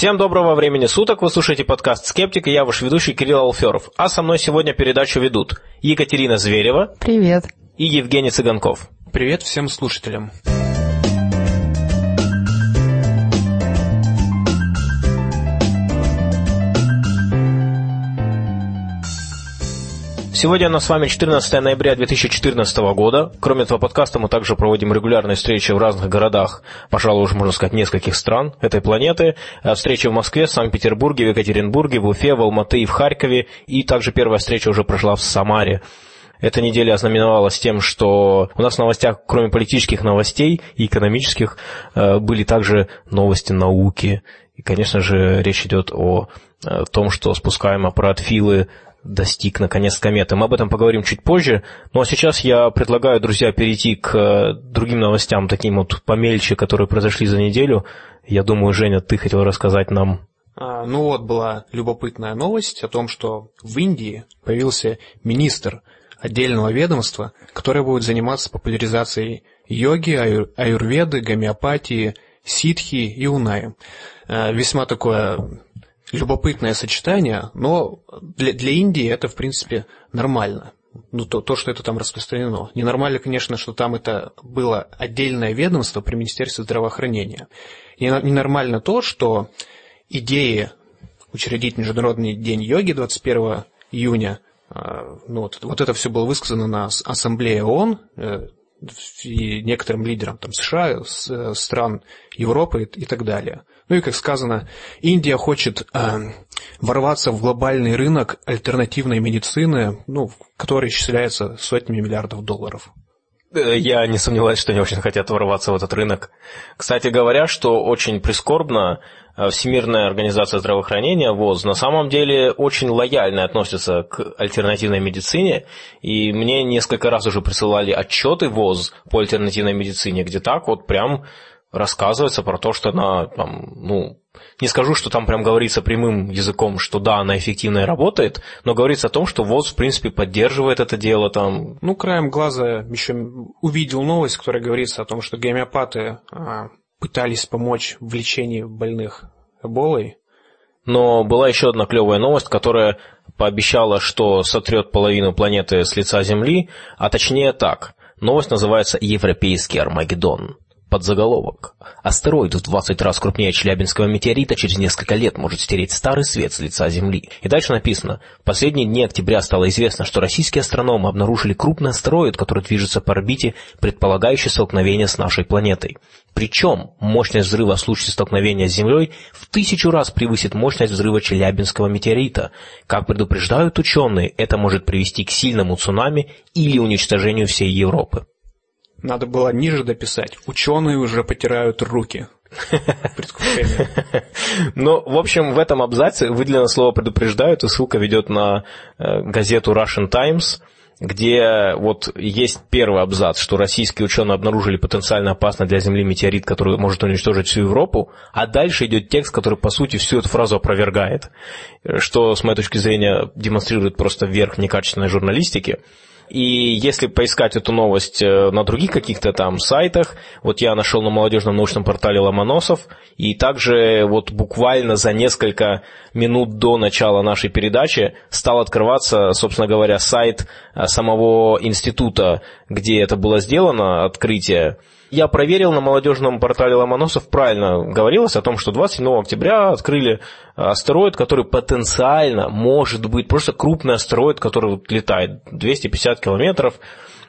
Всем доброго времени суток, вы слушаете подкаст «Скептик» и я ваш ведущий Кирилл Алферов. А со мной сегодня передачу ведут Екатерина Зверева. Привет. И Евгений Цыганков. Привет всем слушателям. Сегодня у нас с вами 14 ноября 2014 года. Кроме этого подкаста мы также проводим регулярные встречи в разных городах, пожалуй, уже можно сказать, нескольких стран этой планеты. Э, встречи в Москве, Санкт-Петербурге, в Екатеринбурге, в Уфе, в Алматы и в Харькове. И также первая встреча уже прошла в Самаре. Эта неделя ознаменовалась тем, что у нас в новостях, кроме политических новостей и экономических, э, были также новости науки. И, конечно же, речь идет о э, том, что спускаем аппарат Филы достиг наконец кометы. Мы об этом поговорим чуть позже. Ну а сейчас я предлагаю, друзья, перейти к э, другим новостям, таким вот помельче, которые произошли за неделю. Я думаю, Женя, ты хотел рассказать нам. А, ну вот была любопытная новость о том, что в Индии появился министр отдельного ведомства, которое будет заниматься популяризацией йоги, аюр, аюрведы, гомеопатии, ситхи и унаи. Э, весьма такое любопытное сочетание, но для, для Индии это, в принципе, нормально. Ну, то, то, что это там распространено. Ненормально, конечно, что там это было отдельное ведомство при Министерстве здравоохранения. И ненормально то, что идеи учредить Международный день йоги 21 июня, а, ну, вот, вот это все было высказано на Ассамблее ООН, э, и некоторым лидерам там, США, э, стран Европы и так далее. Ну и, как сказано, Индия хочет э, ворваться в глобальный рынок альтернативной медицины, ну, который исчисляется сотнями миллиардов долларов. Э, я не сомневаюсь, что они очень хотят ворваться в этот рынок. Кстати говоря, что очень прискорбно, э, Всемирная организация здравоохранения, ВОЗ, на самом деле очень лояльно относится к альтернативной медицине, и мне несколько раз уже присылали отчеты ВОЗ по альтернативной медицине, где так вот прям рассказывается про то, что она там, ну, не скажу, что там прям говорится прямым языком, что да, она эффективно и работает, но говорится о том, что ВОЗ, в принципе, поддерживает это дело там. Ну, краем глаза еще увидел новость, которая говорится о том, что гомеопаты а, пытались помочь в лечении больных эболой. Но была еще одна клевая новость, которая пообещала, что сотрет половину планеты с лица Земли, а точнее так. Новость называется «Европейский Армагеддон». Подзаголовок. Астероид в 20 раз крупнее Челябинского метеорита через несколько лет может стереть старый свет с лица Земли. И дальше написано. В последние дни октября стало известно, что российские астрономы обнаружили крупный астероид, который движется по орбите, предполагающий столкновение с нашей планетой. Причем мощность взрыва в случае столкновения с Землей в тысячу раз превысит мощность взрыва Челябинского метеорита. Как предупреждают ученые, это может привести к сильному цунами или уничтожению всей Европы. Надо было ниже дописать. Ученые уже потирают руки. Ну, в общем, в этом абзаце выделено слово «предупреждают», и ссылка ведет на э, газету Russian Times, где вот есть первый абзац, что российские ученые обнаружили потенциально опасный для Земли метеорит, который может уничтожить всю Европу, а дальше идет текст, который, по сути, всю эту фразу опровергает, что, с моей точки зрения, демонстрирует просто верх некачественной журналистики. И если поискать эту новость э, на других каких-то там сайтах, вот я нашел на молодежном научном портале Ломоносов, и также вот буквально за несколько минут до начала нашей передачи стал открываться, собственно говоря, сайт э, самого института, где это было сделано, открытие, я проверил на молодежном портале Ломоносов, правильно говорилось о том, что 27 октября открыли астероид, который потенциально может быть просто крупный астероид, который летает 250 километров,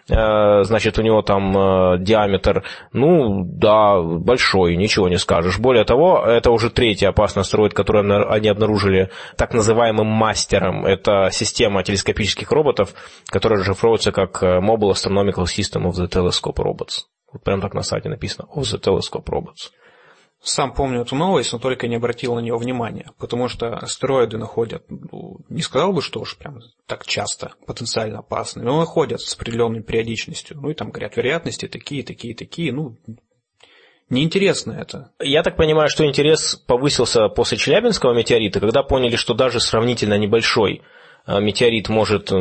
э, значит, у него там э, диаметр, ну, да, большой, ничего не скажешь. Более того, это уже третий опасный астероид, который они обнаружили так называемым мастером. Это система телескопических роботов, которая расшифровывается как э, Mobile Astronomical System of the Telescope Robots. Вот прям так на сайте написано. Of the Telescope Robots. Сам помню эту новость, но только не обратил на нее внимания, потому что астероиды находят, ну, не сказал бы, что уж прям так часто потенциально опасны, но находят с определенной периодичностью. Ну и там говорят, вероятности такие, такие, такие, ну, Неинтересно это. Я так понимаю, что интерес повысился после Челябинского метеорита, когда поняли, что даже сравнительно небольшой метеорит может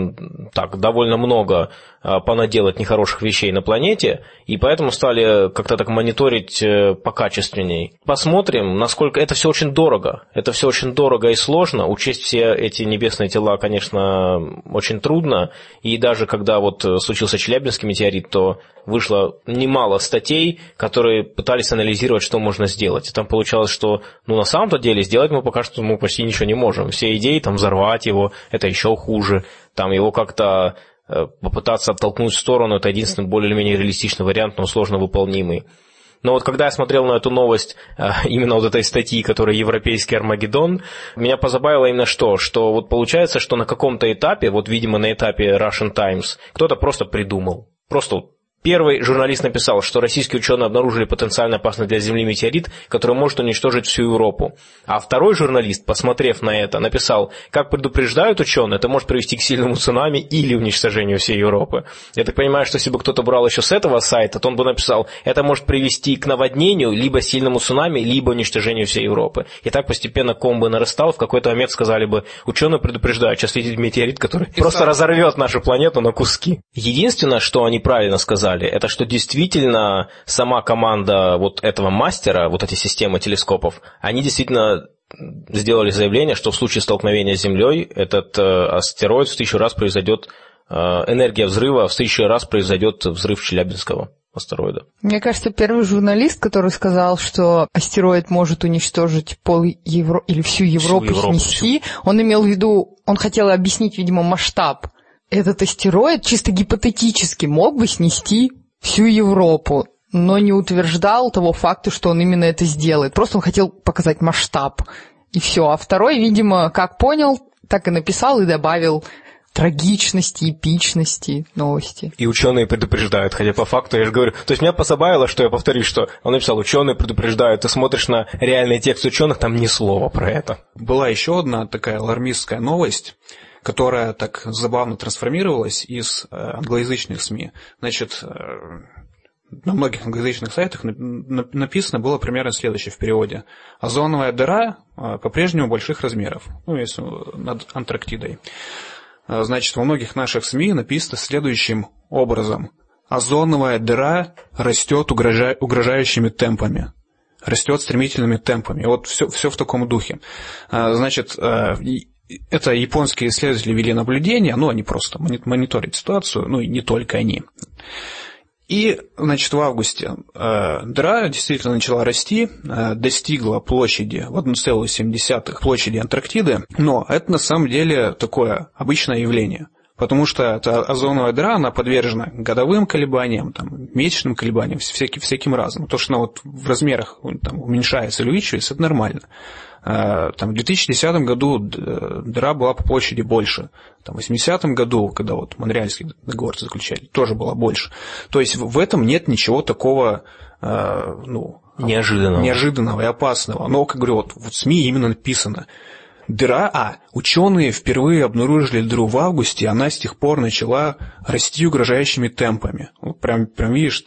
так довольно много понаделать нехороших вещей на планете, и поэтому стали как-то так мониторить покачественней. Посмотрим, насколько это все очень дорого. Это все очень дорого и сложно. Учесть все эти небесные тела, конечно, очень трудно. И даже когда вот случился Челябинский метеорит, то вышло немало статей, которые пытались анализировать, что можно сделать. И там получалось, что ну, на самом-то деле сделать мы пока что мы почти ничего не можем. Все идеи, там, взорвать его, это еще хуже. Там его как-то э, попытаться оттолкнуть в сторону, это единственный более или менее реалистичный вариант, но сложно выполнимый. Но вот когда я смотрел на эту новость, э, именно вот этой статьи, которая «Европейский Армагеддон», меня позабавило именно что? Что вот получается, что на каком-то этапе, вот видимо на этапе Russian Times, кто-то просто придумал. Просто Первый журналист написал, что российские ученые обнаружили потенциально опасный для Земли метеорит, который может уничтожить всю Европу. А второй журналист, посмотрев на это, написал, как предупреждают ученые, это может привести к сильному цунами или уничтожению всей Европы. Я так понимаю, что если бы кто-то брал еще с этого сайта, то он бы написал, это может привести к наводнению, либо сильному цунами, либо уничтожению всей Европы. И так постепенно ком бы нарастал, в какой-то момент сказали бы, ученые предупреждают, сейчас летит метеорит, который И просто разорвет нашу планету на куски. Единственное, что они правильно сказали, сказали, это что действительно сама команда вот этого мастера, вот эти системы телескопов, они действительно сделали заявление, что в случае столкновения с Землей этот э, астероид в тысячу раз произойдет, э, энергия взрыва в тысячу раз произойдет взрыв Челябинского астероида. Мне кажется, первый журналист, который сказал, что астероид может уничтожить пол Евро... или всю Европу, всю Европу снести, всю. он имел в виду, он хотел объяснить, видимо, масштаб этот астероид чисто гипотетически мог бы снести всю Европу, но не утверждал того факта, что он именно это сделает. Просто он хотел показать масштаб. И все. А второй, видимо, как понял, так и написал и добавил трагичности, эпичности новости. И ученые предупреждают, хотя по факту я же говорю, то есть меня позабавило, что я повторюсь, что он написал, ученые предупреждают, ты смотришь на реальный текст ученых, там ни слова про это. Была еще одна такая алармистская новость, которая так забавно трансформировалась из э, англоязычных СМИ. Значит, э, на многих англоязычных сайтах написано было примерно следующее в переводе. Озоновая дыра э, по-прежнему больших размеров, ну, если над Антарктидой. Значит, во многих наших СМИ написано следующим образом. Озоновая дыра растет угрожающими темпами растет стремительными темпами. Вот все, все в таком духе. Значит, это японские исследователи вели наблюдения, ну, они просто мониторят ситуацию, ну, и не только они. И, значит, в августе э, дыра действительно начала расти, э, достигла площади в 1,7 площади Антарктиды, но это на самом деле такое обычное явление – потому что эта озоновая дыра, она подвержена годовым колебаниям, там, месячным колебаниям, всяким, всяким разным. То, что она вот в размерах там, уменьшается или увеличивается, это нормально. А, там, в 2010 году дыра была по площади больше. Там, в 80 году, когда вот Монреальский договор заключали, тоже была больше. То есть в этом нет ничего такого а, ну, неожиданного. неожиданного и опасного. Но, как говорю, вот в СМИ именно написано – Дыра, а, ученые впервые обнаружили дыру в августе, она с тех пор начала расти угрожающими темпами. Вот прям, прям видишь,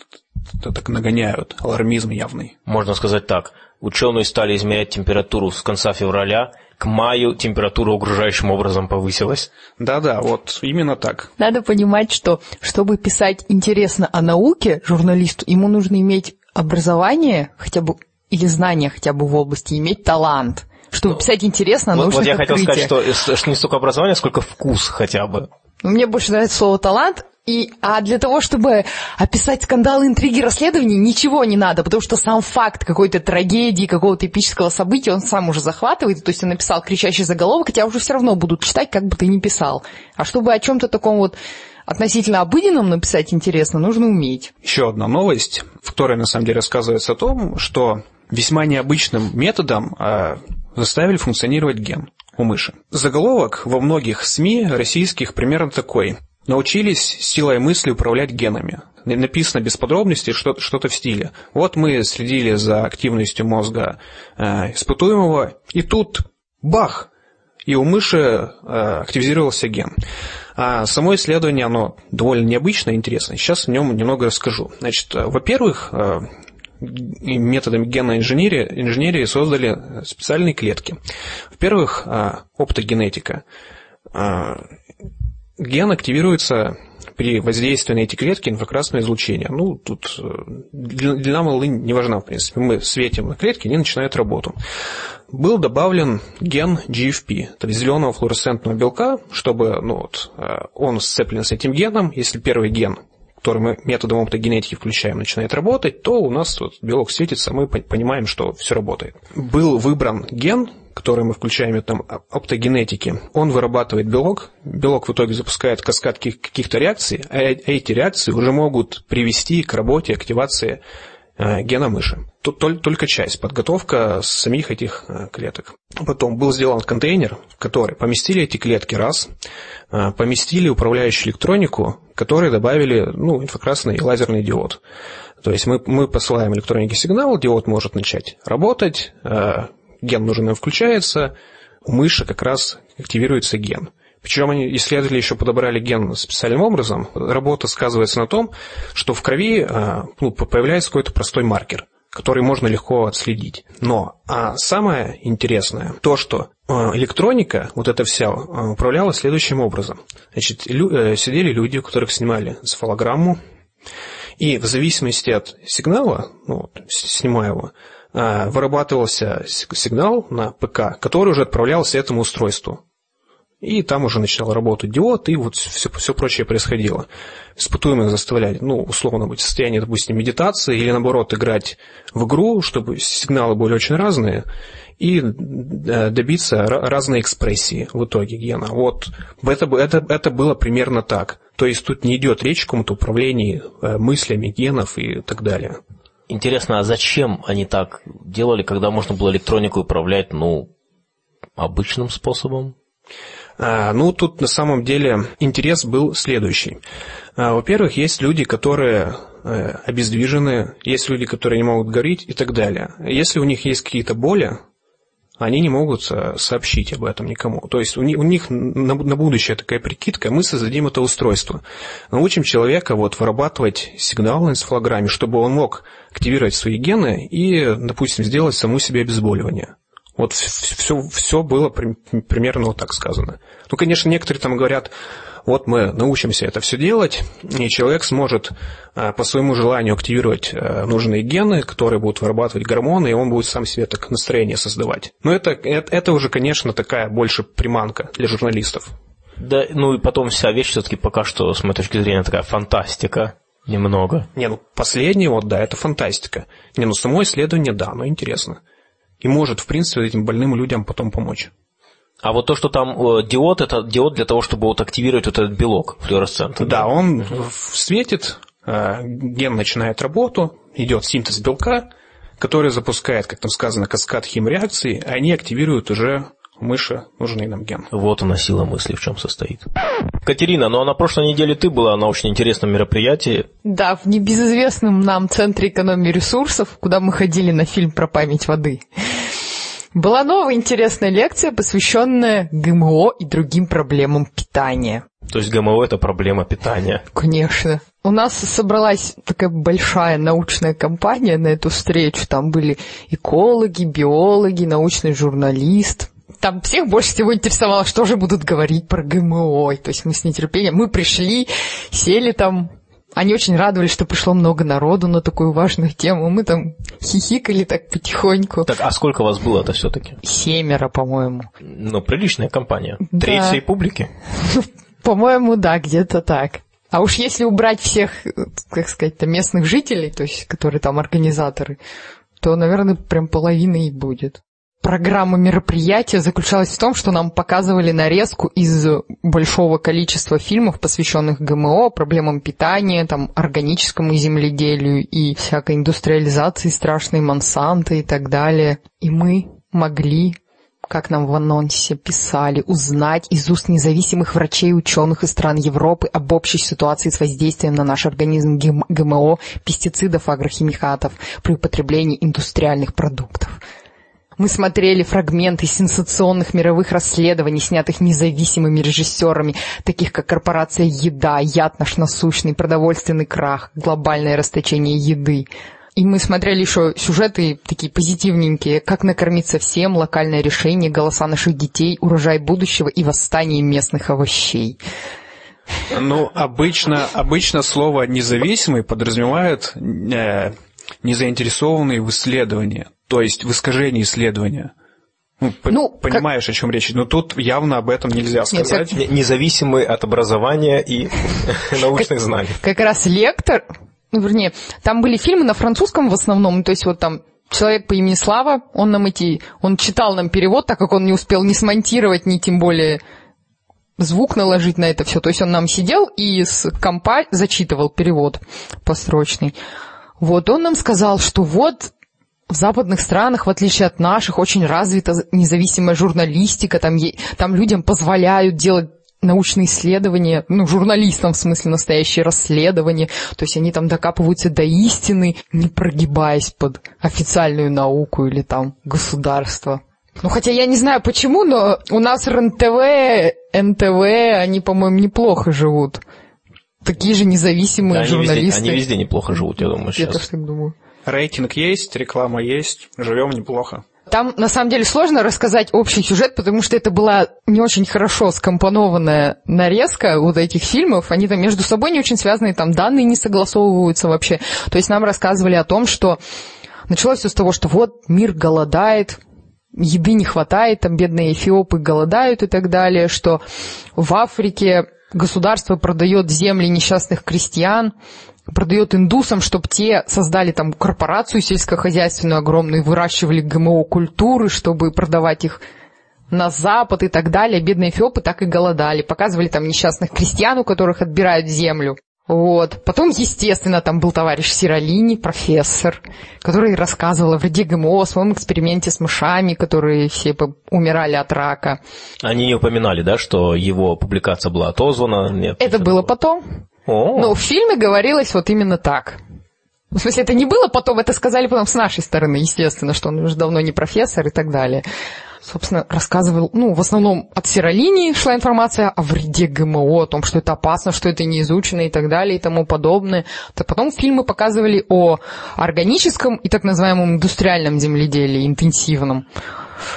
так нагоняют, алармизм явный. Можно сказать так, ученые стали измерять температуру с конца февраля, к маю температура угрожающим образом повысилась. Да-да, вот именно так. Надо понимать, что чтобы писать интересно о науке журналисту, ему нужно иметь образование хотя бы или знания хотя бы в области, иметь талант – чтобы писать интересно, вот, нужно Вот я хотел сказать, что, что не столько образование, сколько вкус хотя бы. Ну, мне больше нравится слово «талант», и, а для того, чтобы описать скандалы, интриги, расследования, ничего не надо, потому что сам факт какой-то трагедии, какого-то эпического события, он сам уже захватывает. То есть он написал кричащий заголовок, хотя уже все равно будут читать, как бы ты ни писал. А чтобы о чем-то таком вот относительно обыденном написать интересно, нужно уметь. Еще одна новость, в которой на самом деле рассказывается о том, что весьма необычным методом а, заставили функционировать ген у мыши. Заголовок во многих СМИ российских примерно такой. Научились силой мысли управлять генами. Написано без подробностей что-то, в стиле. Вот мы следили за активностью мозга э, испытуемого, и тут бах! И у мыши э, активизировался ген. А само исследование, оно довольно необычное и интересное. Сейчас о нем немного расскажу. Значит, э, во-первых, э, методами генной инженерии, инженерии создали специальные клетки. Во-первых, а, оптогенетика. Ген активируется при воздействии на эти клетки инфракрасное излучение. Ну, тут э, длина волны не важна, в принципе. Мы светим на клетки, они начинают работу. Был добавлен ген GFP, то есть зеленого флуоресцентного белка, чтобы ну, вот, э, он сцеплен с этим геном. Если первый ген который мы методом оптогенетики включаем, начинает работать, то у нас вот белок светится, мы понимаем, что все работает. Был выбран ген, который мы включаем там оптогенетики, он вырабатывает белок, белок в итоге запускает каскад каких-то реакций, а э, эти реакции уже могут привести к работе, активации э, гена мыши. Тут только часть, подготовка самих этих э, клеток. Потом был сделан контейнер, в который поместили эти клетки раз, поместили управляющую электронику, которые добавили ну, инфракрасный и лазерный диод. То есть мы, мы посылаем электронике сигнал, диод может начать работать, ген нужен включается, у мыши как раз активируется ген. Причем они, исследователи еще подобрали ген специальным образом. Работа сказывается на том, что в крови а, ну, появляется какой-то простой маркер, который можно легко отследить. Но а самое интересное то, что а, электроника, вот эта вся, а, управлялась следующим образом. Значит, лю- э, сидели люди, у которых снимали цефалограмму, и в зависимости от сигнала, ну, снимая его, вырабатывался сигнал на ПК, который уже отправлялся этому устройству. И там уже начинал работать диод, и вот все, все прочее происходило. Испытуемых заставляли, ну, условно быть в состоянии, допустим, медитации, или наоборот, играть в игру, чтобы сигналы были очень разные, и э, добиться разной экспрессии в итоге гена. Вот это, это, это было примерно так. То есть тут не идет речь о каком-то управлении э, мыслями генов и так далее. Интересно, а зачем они так делали, когда можно было электронику управлять, ну, обычным способом? А, ну, тут на самом деле интерес был следующий. А, во-первых, есть люди, которые э, обездвижены, есть люди, которые не могут говорить и так далее. Если у них есть какие-то боли, они не могут э, сообщить об этом никому. То есть у них, у них на, на будущее такая прикидка, мы создадим это устройство. Научим человека вот вырабатывать сигнал на энцефалограмме, чтобы он мог активировать свои гены и, допустим, сделать саму себе обезболивание. Вот все, все было примерно вот так сказано. Ну, конечно, некоторые там говорят, вот мы научимся это все делать, и человек сможет э, по своему желанию активировать э, нужные гены, которые будут вырабатывать гормоны, и он будет сам себе так настроение создавать. Но это, это, это уже, конечно, такая больше приманка для журналистов. Да, ну и потом вся вещь все-таки пока что, с моей точки зрения, такая фантастика. Немного. Не, ну последнее, вот да, это фантастика. Не, ну само исследование, да, но интересно. И может, в принципе, этим больным людям потом помочь. А вот то, что там э, диод, это диод для того, чтобы вот активировать вот этот белок флуоресцентный. Да, да? он угу. светит, э, ген начинает работу, идет синтез белка, который запускает, как там сказано, каскад химреакций, и они активируют уже мыши нужный нам ген. Вот она сила мысли, в чем состоит. Катерина, ну а на прошлой неделе ты была на очень интересном мероприятии. Да, в небезызвестном нам Центре экономии ресурсов, куда мы ходили на фильм про память воды. Была новая интересная лекция, посвященная ГМО и другим проблемам питания. То есть ГМО – это проблема питания? Конечно. У нас собралась такая большая научная компания на эту встречу. Там были экологи, биологи, научный журналист. Там всех больше всего интересовало, что же будут говорить про ГМО. То есть мы с нетерпением, мы пришли, сели там, они очень радовались, что пришло много народу на такую важную тему. Мы там хихикали так потихоньку. Так, а сколько вас было это все-таки? Семеро, по-моему. Ну, приличная компания. Да. Треть всей публики? По-моему, да, где-то так. А уж если убрать всех, как сказать, местных жителей, то есть, которые там организаторы, то, наверное, прям половина и будет программа мероприятия заключалась в том, что нам показывали нарезку из большого количества фильмов, посвященных ГМО, проблемам питания, там, органическому земледелию и всякой индустриализации страшной Монсанто и так далее. И мы могли как нам в анонсе писали, узнать из уст независимых врачей и ученых из стран Европы об общей ситуации с воздействием на наш организм ГМО, пестицидов, агрохимикатов при употреблении индустриальных продуктов. Мы смотрели фрагменты сенсационных мировых расследований, снятых независимыми режиссерами, таких как «Корпорация Еда», «Яд наш насущный», «Продовольственный крах», «Глобальное расточение еды». И мы смотрели еще сюжеты такие позитивненькие, как накормиться всем, локальное решение, голоса наших детей, урожай будущего и восстание местных овощей. Ну, обычно, обычно слово «независимый» подразумевает э, незаинтересованный в исследовании, то есть в искажении исследования. Ну, ну понимаешь, как... о чем речь. Но тут явно об этом нельзя сказать. Нет, Независимый от образования и научных знаний. Как раз лектор, ну, вернее, там были фильмы на французском в основном, то есть вот там человек по имени Слава, он нам эти, он читал нам перевод, так как он не успел ни смонтировать, ни тем более звук наложить на это все. То есть он нам сидел и с компа зачитывал перевод построчный. Вот он нам сказал, что вот в западных странах, в отличие от наших, очень развита независимая журналистика, там, там людям позволяют делать научные исследования, ну, журналистам, в смысле, настоящие расследования, то есть они там докапываются до истины, не прогибаясь под официальную науку или там государство. Ну, хотя я не знаю почему, но у нас РНТВ, НТВ, они, по-моему, неплохо живут. Такие же независимые да, журналисты. Они везде, они везде неплохо живут, я думаю, сейчас. Я тоже так думаю. Рейтинг есть, реклама есть, живем неплохо. Там, на самом деле, сложно рассказать общий сюжет, потому что это была не очень хорошо скомпонованная нарезка вот этих фильмов. Они там между собой не очень связаны, там данные не согласовываются вообще. То есть нам рассказывали о том, что началось все с того, что вот мир голодает, еды не хватает, там бедные эфиопы голодают и так далее, что в Африке государство продает земли несчастных крестьян, продает индусам, чтобы те создали там корпорацию сельскохозяйственную огромную, выращивали ГМО-культуры, чтобы продавать их на Запад и так далее. Бедные эфиопы так и голодали. Показывали там несчастных крестьян, у которых отбирают землю. Вот. Потом, естественно, там был товарищ Сиролини, профессор, который рассказывал о вреде ГМО, о своем эксперименте с мышами, которые все умирали от рака. Они не упоминали, да, что его публикация была отозвана? Нет. Это было потом. Но в фильме говорилось вот именно так. В смысле, это не было потом, это сказали потом с нашей стороны, естественно, что он уже давно не профессор и так далее собственно, рассказывал, ну, в основном от серолинии шла информация о вреде ГМО, о том, что это опасно, что это не изучено и так далее и тому подобное. То потом фильмы показывали о органическом и так называемом индустриальном земледелии, интенсивном.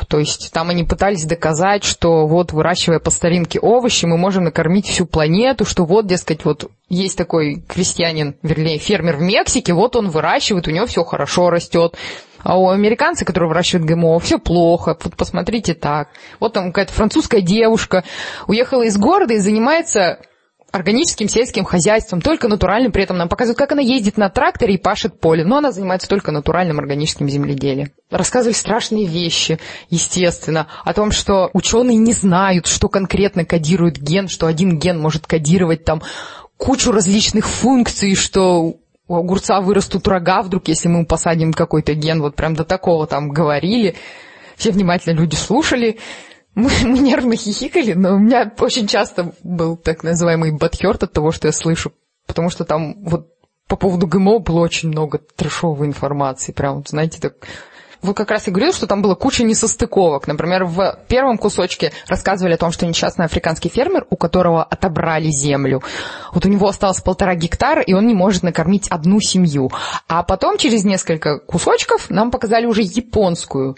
То есть там они пытались доказать, что вот выращивая по старинке овощи, мы можем накормить всю планету, что вот, дескать, вот есть такой крестьянин, вернее, фермер в Мексике, вот он выращивает, у него все хорошо растет. А у американцев, которые выращивают ГМО, все плохо. Вот посмотрите так. Вот там какая-то французская девушка уехала из города и занимается органическим сельским хозяйством, только натуральным, при этом нам показывают, как она ездит на тракторе и пашет поле, но она занимается только натуральным органическим земледелием. Рассказывали страшные вещи, естественно, о том, что ученые не знают, что конкретно кодирует ген, что один ген может кодировать там кучу различных функций, что у огурца вырастут рога вдруг, если мы посадим какой-то ген, вот прям до такого там говорили. Все внимательно люди слушали. Мы, мы нервно хихикали, но у меня очень часто был так называемый бадхерт от того, что я слышу. Потому что там вот по поводу ГМО было очень много трешовой информации. Прям, знаете, так вы как раз и говорили, что там было куча несостыковок. Например, в первом кусочке рассказывали о том, что несчастный африканский фермер, у которого отобрали землю, вот у него осталось полтора гектара, и он не может накормить одну семью. А потом через несколько кусочков нам показали уже японскую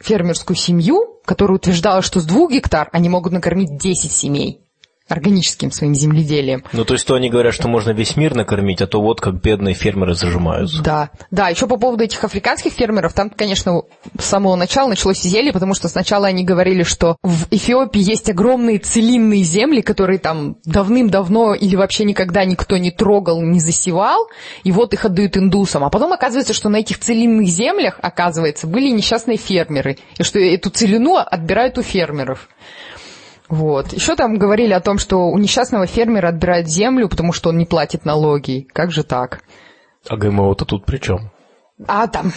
фермерскую семью, которая утверждала, что с двух гектар они могут накормить 10 семей органическим своим земледелием. Ну, то есть, то они говорят, что можно весь мир накормить, а то вот как бедные фермеры зажимаются. Да, да, еще по поводу этих африканских фермеров, там, конечно, с самого начала началось зелье, потому что сначала они говорили, что в Эфиопии есть огромные целинные земли, которые там давным-давно или вообще никогда никто не трогал, не засевал, и вот их отдают индусам. А потом оказывается, что на этих целинных землях, оказывается, были несчастные фермеры, и что эту целину отбирают у фермеров. Вот. Еще там говорили о том, что у несчастного фермера отбирают землю, потому что он не платит налоги. Как же так? А ГМО-то тут при чем? А там...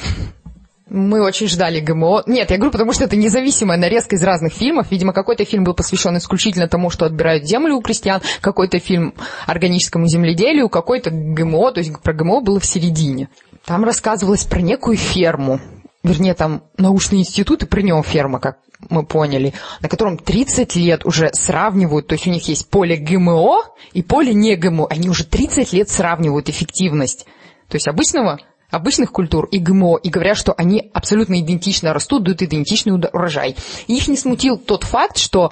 Мы очень ждали ГМО. Нет, я говорю, потому что это независимая нарезка из разных фильмов. Видимо, какой-то фильм был посвящен исключительно тому, что отбирают землю у крестьян, какой-то фильм органическому земледелию, какой-то ГМО, то есть про ГМО было в середине. Там рассказывалось про некую ферму, вернее, там научный институт, и при нем ферма, как мы поняли, на котором 30 лет уже сравнивают, то есть у них есть поле ГМО и поле не ГМО, они уже 30 лет сравнивают эффективность. То есть обычного обычных культур и ГМО, и говорят, что они абсолютно идентично растут, дают идентичный урожай. И их не смутил тот факт, что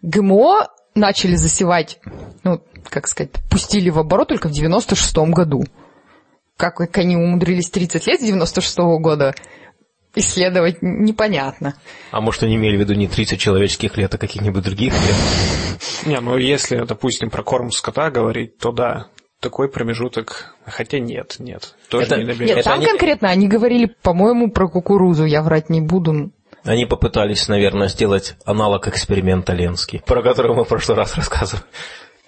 ГМО начали засевать, ну, как сказать, пустили в оборот только в 96-м году. Как, как они умудрились 30 лет с 96-го года исследовать, непонятно. А может, они имели в виду не 30 человеческих лет, а каких-нибудь других лет? Не, ну если, допустим, про корм скота говорить, то да, такой промежуток, хотя нет, нет, тоже это, не наберет. Нет, там они... конкретно они говорили, по-моему, про кукурузу, я врать не буду. Они попытались, наверное, сделать аналог эксперимента Ленский, про который мы в прошлый раз рассказывали.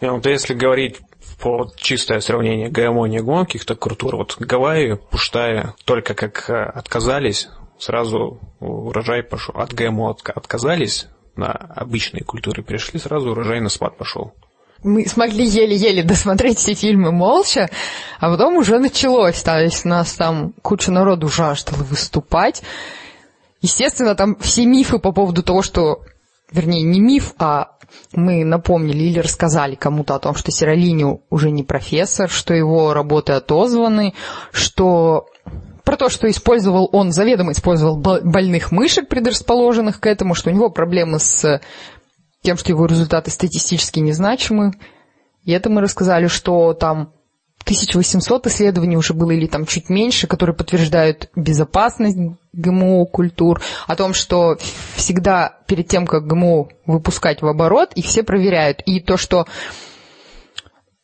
Не, вот если говорить по чистое сравнение ГМО, не ГМО каких-то культур, вот Гавайи, Пуштая, только как э, отказались, сразу урожай пошел. От ГМО отказались, на обычные культуры пришли, сразу урожай на спад пошел мы смогли еле-еле досмотреть все фильмы молча, а потом уже началось, то есть нас там куча народу жаждала выступать. Естественно, там все мифы по поводу того, что, вернее, не миф, а мы напомнили или рассказали кому-то о том, что Сиролиню уже не профессор, что его работы отозваны, что про то, что использовал он, заведомо использовал больных мышек, предрасположенных к этому, что у него проблемы с тем, что его результаты статистически незначимы. И это мы рассказали, что там 1800 исследований уже было или там чуть меньше, которые подтверждают безопасность ГМО культур, о том, что всегда перед тем, как ГМО выпускать в оборот, их все проверяют. И то, что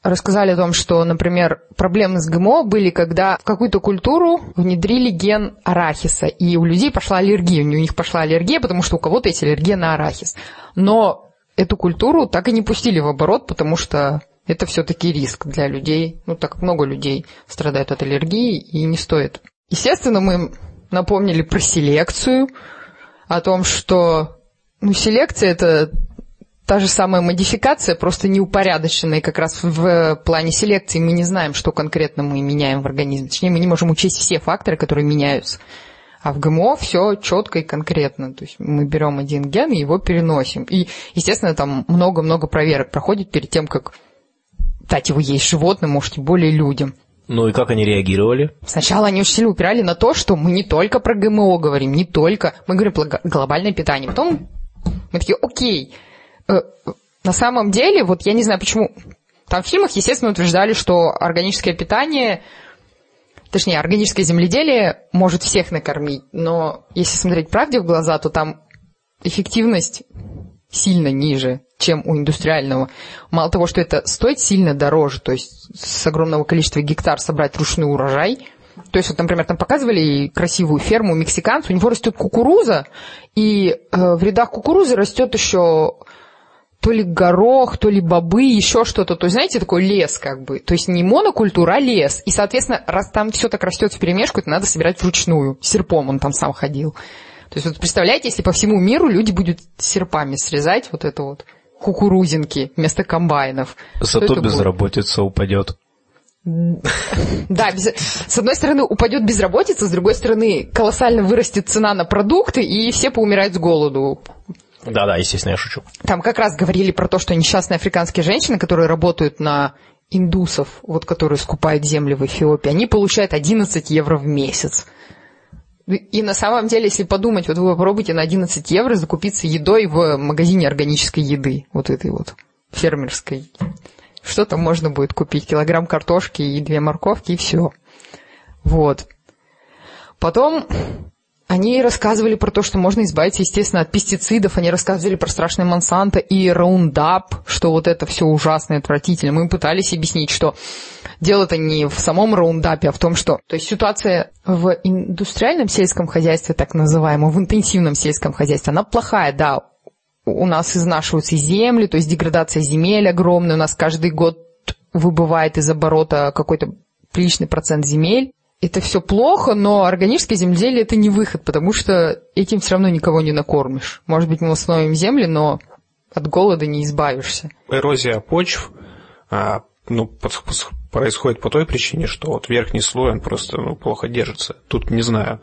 рассказали о том, что, например, проблемы с ГМО были, когда в какую-то культуру внедрили ген арахиса, и у людей пошла аллергия, у них пошла аллергия, потому что у кого-то есть аллергия на арахис. Но эту культуру так и не пустили в оборот, потому что это все-таки риск для людей. Ну, так много людей страдают от аллергии, и не стоит. Естественно, мы напомнили про селекцию, о том, что ну, селекция – это та же самая модификация, просто неупорядоченная. Как раз в плане селекции мы не знаем, что конкретно мы меняем в организме. Точнее, мы не можем учесть все факторы, которые меняются. А в ГМО все четко и конкретно. То есть мы берем один ген и его переносим. И, естественно, там много-много проверок проходит перед тем, как дать его есть животным, может, тем более людям. Ну и как они реагировали? Сначала они очень сильно упирали на то, что мы не только про ГМО говорим, не только. Мы говорим про глобальное питание. Потом мы такие, окей, э, на самом деле, вот я не знаю почему, там в фильмах, естественно, утверждали, что органическое питание точнее, органическое земледелие может всех накормить, но если смотреть правде в глаза, то там эффективность сильно ниже, чем у индустриального. Мало того, что это стоит сильно дороже, то есть с огромного количества гектар собрать ручной урожай, то есть, вот, например, там показывали красивую ферму мексиканцу, у него растет кукуруза, и э, в рядах кукурузы растет еще то ли горох, то ли бобы, еще что-то. То есть, знаете, такой лес как бы. То есть не монокультура, а лес. И, соответственно, раз там все так растет в перемешку, это надо собирать вручную. Серпом он там сам ходил. То есть вот представляете, если по всему миру люди будут серпами срезать вот это вот кукурузинки вместо комбайнов. Зато безработица будет? упадет. Да, без... с одной стороны упадет безработица, с другой стороны колоссально вырастет цена на продукты, и все поумирают с голоду. Да-да, естественно, я шучу. Там как раз говорили про то, что несчастные африканские женщины, которые работают на индусов, вот которые скупают земли в Эфиопии, они получают 11 евро в месяц. И на самом деле, если подумать, вот вы попробуйте на 11 евро закупиться едой в магазине органической еды, вот этой вот фермерской. Что там можно будет купить? Килограмм картошки и две морковки, и все. Вот. Потом они рассказывали про то, что можно избавиться, естественно, от пестицидов. Они рассказывали про страшный Монсанто и Roundup, что вот это все ужасно и отвратительно. Мы пытались объяснить, что дело-то не в самом Roundup, а в том, что... То есть ситуация в индустриальном сельском хозяйстве, так называемом, в интенсивном сельском хозяйстве, она плохая, да. У нас изнашиваются земли, то есть деградация земель огромная. У нас каждый год выбывает из оборота какой-то приличный процент земель это все плохо, но органическое земледелие это не выход, потому что этим все равно никого не накормишь. Может быть, мы восстановим земли, но от голода не избавишься. Эрозия почв а, ну, происходит по той причине, что вот верхний слой, он просто ну, плохо держится. Тут, не знаю,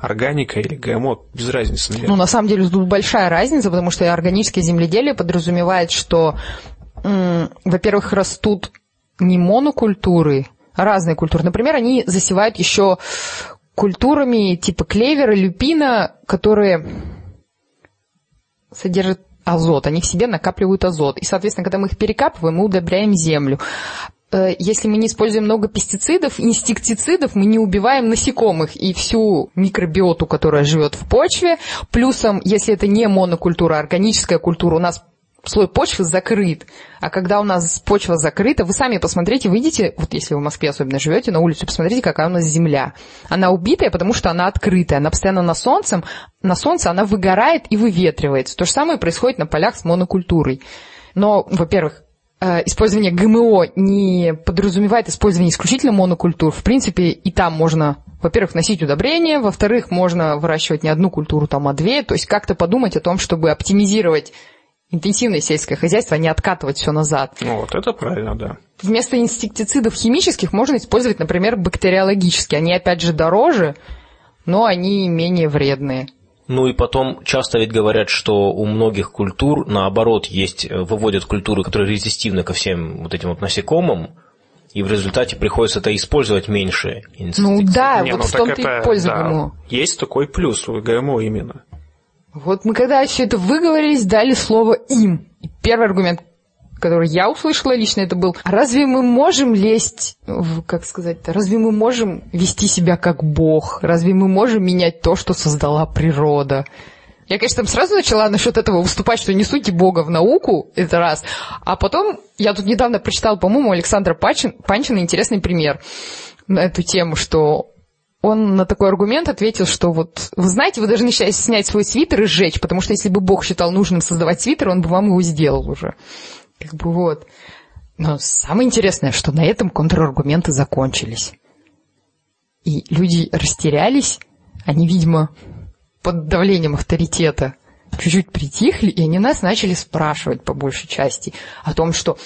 органика или ГМО, без разницы, наверное. Ну, на самом деле, тут большая разница, потому что органическое земледелие подразумевает, что, во-первых, растут не монокультуры, разные культуры. Например, они засевают еще культурами типа клевера, люпина, которые содержат азот, они в себе накапливают азот. И, соответственно, когда мы их перекапываем, мы удобряем землю. Э, если мы не используем много пестицидов, инсектицидов, мы не убиваем насекомых и всю микробиоту, которая живет в почве. Плюсом, если это не монокультура, а органическая культура, у нас слой почвы закрыт. А когда у нас почва закрыта, вы сами посмотрите, выйдите, вот если вы в Москве особенно живете, на улицу, посмотрите, какая у нас земля. Она убитая, потому что она открытая, она постоянно на солнце, на солнце она выгорает и выветривается. То же самое происходит на полях с монокультурой. Но, во-первых, э, использование ГМО не подразумевает использование исключительно монокультур. В принципе, и там можно, во-первых, носить удобрения, во-вторых, можно выращивать не одну культуру, там, а две. То есть как-то подумать о том, чтобы оптимизировать интенсивное сельское хозяйство, а не откатывать все назад. Ну, вот это правильно, да. Вместо инсектицидов химических можно использовать, например, бактериологические. Они, опять же, дороже, но они менее вредные. Ну и потом часто ведь говорят, что у многих культур, наоборот, есть, э, выводят культуры, которые резистивны ко всем вот этим вот насекомым, и в результате приходится это использовать меньше. Ну да, Не, вот ну, в том-то и польза да, ГМО. Есть такой плюс у ГМО именно. Вот мы когда все это выговорились, дали слово им. И первый аргумент, который я услышала лично, это был, а разве мы можем лезть, в, как сказать-то, разве мы можем вести себя как Бог? Разве мы можем менять то, что создала природа? Я, конечно, там сразу начала насчет этого выступать, что не сути Бога в науку, это раз. А потом, я тут недавно прочитала, по-моему, Александра Панчин, Панчина интересный пример на эту тему, что он на такой аргумент ответил, что вот, вы знаете, вы должны сейчас снять свой свитер и сжечь, потому что если бы Бог считал нужным создавать свитер, он бы вам его сделал уже. Как бы вот. Но самое интересное, что на этом контраргументы закончились. И люди растерялись, они, видимо, под давлением авторитета чуть-чуть притихли, и они нас начали спрашивать по большей части о том, что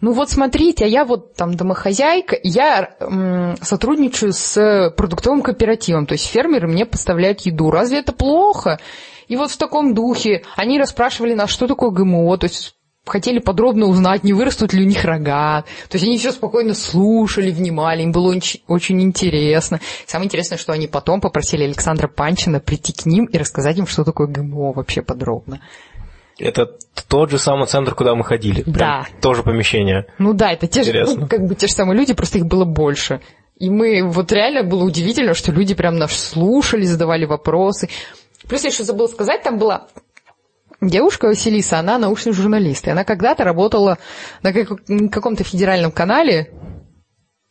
ну вот смотрите, а я вот там домохозяйка, я м, сотрудничаю с продуктовым кооперативом, то есть фермеры мне поставляют еду. Разве это плохо? И вот в таком духе они расспрашивали нас, что такое ГМО, то есть хотели подробно узнать, не вырастут ли у них рога. То есть они все спокойно слушали, внимали, им было очень, интересно. Самое интересное, что они потом попросили Александра Панчина прийти к ним и рассказать им, что такое ГМО вообще подробно. Это тот же самый центр, куда мы ходили. Да. Прям тоже помещение. Ну да, это те же, ну, как бы те же самые люди, просто их было больше. И мы, вот реально было удивительно, что люди прям нас слушали, задавали вопросы. Плюс я еще забыла сказать, там была девушка Василиса, она научный журналист. И она когда-то работала на каком-то федеральном канале,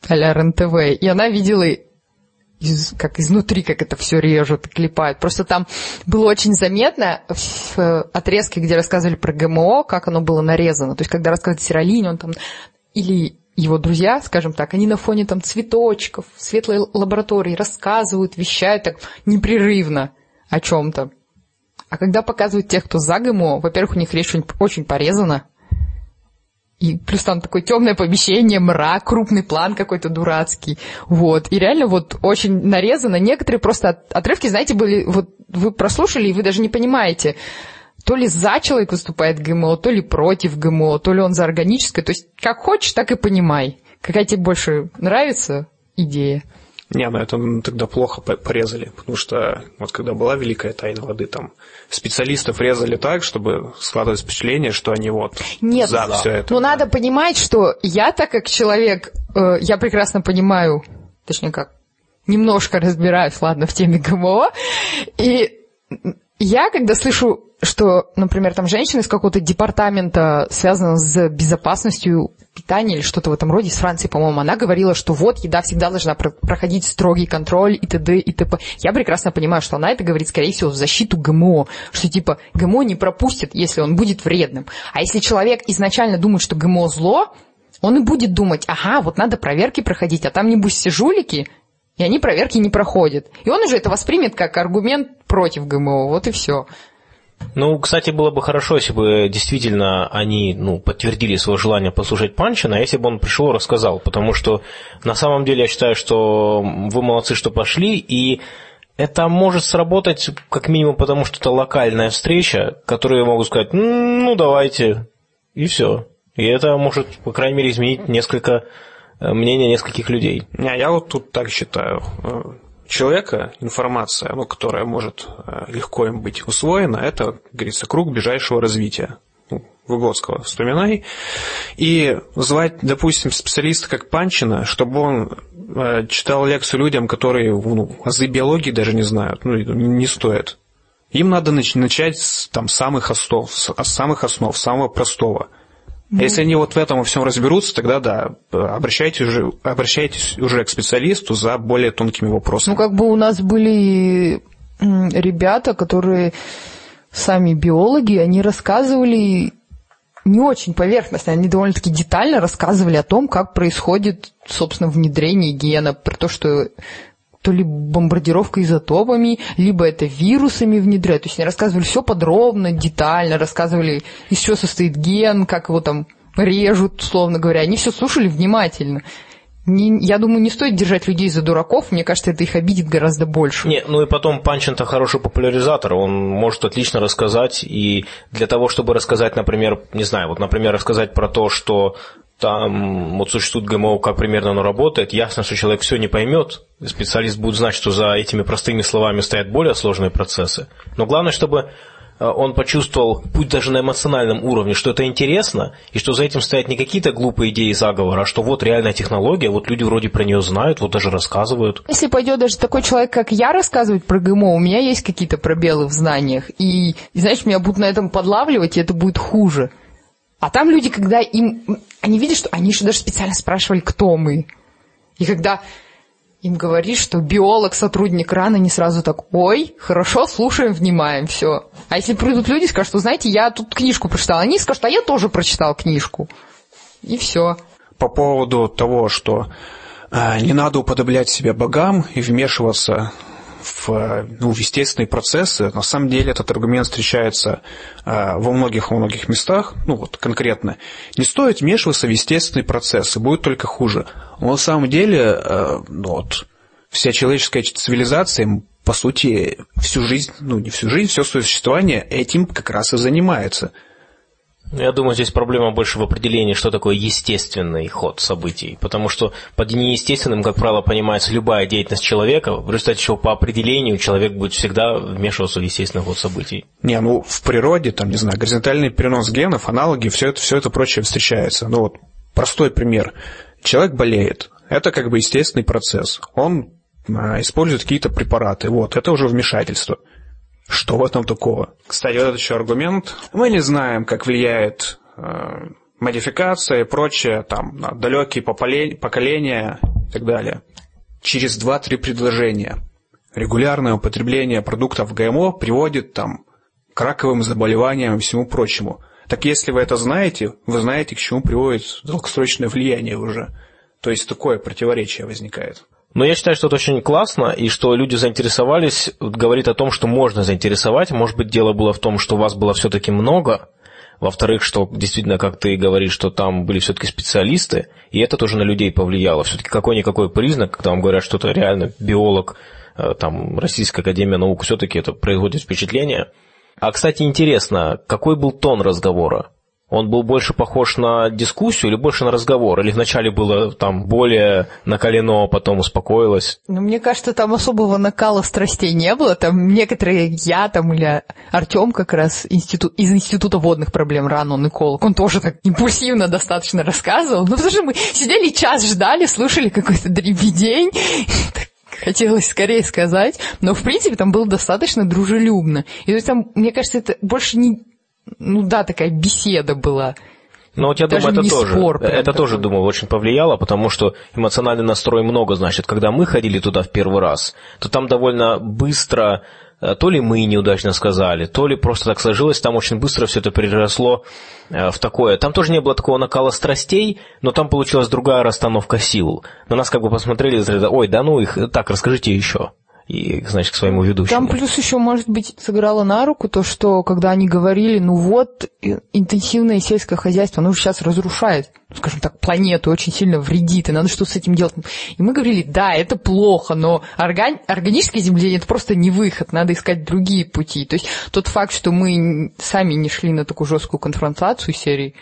а-ля РНТВ, и она видела из, как изнутри, как это все режут клепают. Просто там было очень заметно в э, отрезке, где рассказывали про ГМО, как оно было нарезано. То есть, когда рассказывает Сиролинь, он там... Или его друзья, скажем так, они на фоне там цветочков, светлой лаборатории рассказывают, вещают так непрерывно о чем-то. А когда показывают тех, кто за ГМО, во-первых, у них речь очень порезана, и плюс там такое темное помещение, мрак, крупный план какой-то дурацкий. Вот. И реально вот очень нарезано. Некоторые просто отрывки, знаете, были... Вот вы прослушали, и вы даже не понимаете, то ли за человек выступает ГМО, то ли против ГМО, то ли он за органическое. То есть как хочешь, так и понимай. Какая тебе больше нравится идея. Не, ну это тогда плохо порезали, потому что вот когда была Великая Тайна Воды, там специалистов резали так, чтобы складывать впечатление, что они вот Нет, за все это. Ну, да. надо понимать, что я так как человек, э, я прекрасно понимаю, точнее как, немножко разбираюсь, ладно, в теме ГМО, и я, когда слышу, что, например, там женщина из какого-то департамента связана с безопасностью питания или что-то в этом роде, из Франции, по-моему, она говорила, что вот еда всегда должна про- проходить строгий контроль и т.д. и т.п. Я прекрасно понимаю, что она это говорит, скорее всего, в защиту ГМО, что типа ГМО не пропустит, если он будет вредным. А если человек изначально думает, что ГМО зло, он и будет думать, ага, вот надо проверки проходить, а там небось все жулики, и они проверки не проходят. И он уже это воспримет как аргумент против ГМО, вот и все. Ну, кстати, было бы хорошо, если бы действительно они ну, подтвердили свое желание послушать Панчина, а если бы он пришел и рассказал. Потому что на самом деле я считаю, что вы молодцы, что пошли, и это может сработать как минимум потому, что это локальная встреча, которую могут сказать, ну давайте, и все. И это может, по крайней мере, изменить несколько э, мнение нескольких людей. Не, я вот тут так считаю. Э, человека информация, ну, которая может легко им быть усвоена, это, как говорится, круг ближайшего развития. Ну, Выгодского вспоминай. И звать, допустим, специалиста как Панчина, чтобы он читал лекцию людям, которые ну, азы биологии даже не знают, ну, не стоит. Им надо начать с там, самых основ, с самых основ, самого простого. Ну. Если они вот в этом во всем разберутся, тогда да, обращайтесь уже, обращайтесь уже к специалисту за более тонкими вопросами. Ну, как бы у нас были ребята, которые сами биологи, они рассказывали не очень поверхностно, они довольно-таки детально рассказывали о том, как происходит, собственно, внедрение гена, про то, что то ли бомбардировка изотопами, либо это вирусами внедряют. То есть они рассказывали все подробно, детально, рассказывали, из чего состоит ген, как его там режут, условно говоря. Они все слушали внимательно. Не, я думаю, не стоит держать людей за дураков, мне кажется, это их обидит гораздо больше. Не, ну и потом Панчин-то хороший популяризатор, он может отлично рассказать, и для того, чтобы рассказать, например, не знаю, вот, например, рассказать про то, что там вот существует ГМО, как примерно оно работает, ясно, что человек все не поймет, специалист будет знать, что за этими простыми словами стоят более сложные процессы. Но главное, чтобы э, он почувствовал, путь даже на эмоциональном уровне, что это интересно, и что за этим стоят не какие-то глупые идеи заговора, а что вот реальная технология, вот люди вроде про нее знают, вот даже рассказывают. Если пойдет даже такой человек, как я, рассказывать про ГМО, у меня есть какие-то пробелы в знаниях, и, и знаешь, меня будут на этом подлавливать, и это будет хуже. А там люди, когда им... Они видят, что... Они еще даже специально спрашивали, кто мы. И когда им говоришь, что биолог, сотрудник РАН, они сразу так, ой, хорошо, слушаем, внимаем, все. А если придут люди, скажут, что, знаете, я тут книжку прочитал, они скажут, а я тоже прочитал книжку. И все. По поводу того, что э, не надо уподоблять себя богам и вмешиваться в, ну, в естественные процессы. На самом деле этот аргумент встречается э, во многих-во многих местах. Ну вот конкретно. Не стоит вмешиваться в естественные процессы, будет только хуже. Но на самом деле э, ну, вот, вся человеческая цивилизация, по сути, всю жизнь, ну не всю жизнь, все свое существование этим как раз и занимается – я думаю, здесь проблема больше в определении, что такое естественный ход событий. Потому что под неестественным, как правило, понимается любая деятельность человека, в результате чего по определению человек будет всегда вмешиваться в естественный ход событий. Не, ну в природе, там, не знаю, горизонтальный перенос генов, аналоги, все это, все это прочее встречается. Ну вот простой пример. Человек болеет. Это как бы естественный процесс. Он а, использует какие-то препараты. Вот, это уже вмешательство. Что в этом такого? Кстати, вот еще аргумент. Мы не знаем, как влияет э, модификация и прочее, там, на далекие поколения и так далее. Через 2-3 предложения. Регулярное употребление продуктов ГМО приводит там, к раковым заболеваниям и всему прочему. Так если вы это знаете, вы знаете, к чему приводит долгосрочное влияние уже. То есть такое противоречие возникает. Но я считаю, что это очень классно, и что люди заинтересовались, говорит о том, что можно заинтересовать. Может быть, дело было в том, что вас было все-таки много, во-вторых, что действительно, как ты говоришь, что там были все-таки специалисты, и это тоже на людей повлияло. Все-таки какой-никакой признак, когда вам говорят, что это реально биолог, э, там, Российская Академия Наук, все-таки это производит впечатление. А, кстати, интересно, какой был тон разговора? Он был больше похож на дискуссию или больше на разговор? Или вначале было там более накалено, потом успокоилось? Ну, мне кажется, там особого накала страстей не было. Там некоторые, я там или Артем как раз институт, из Института водных проблем РАН, он эколог, он тоже так импульсивно достаточно рассказывал. Ну, потому что мы сидели час, ждали, слушали какой-то дребедень. хотелось скорее сказать, но в принципе там было достаточно дружелюбно. И то есть там, мне кажется, это больше не ну да, такая беседа была. Ну вот я Даже думаю, это тоже, спор, это такой. тоже, думаю, очень повлияло, потому что эмоциональный настрой много, значит, когда мы ходили туда в первый раз, то там довольно быстро, э, то ли мы неудачно сказали, то ли просто так сложилось, там очень быстро все это переросло э, в такое. Там тоже не было такого накала страстей, но там получилась другая расстановка сил. На нас как бы посмотрели, ой, да ну их, так, расскажите еще и, значит, к своему ведущему. Там плюс еще, может быть, сыграло на руку то, что когда они говорили, ну вот, интенсивное сельское хозяйство, оно же сейчас разрушает, скажем так, планету, очень сильно вредит, и надо что-то с этим делать. И мы говорили, да, это плохо, но орган... органическое земледелие – это просто не выход, надо искать другие пути. То есть тот факт, что мы сами не шли на такую жесткую конфронтацию серии,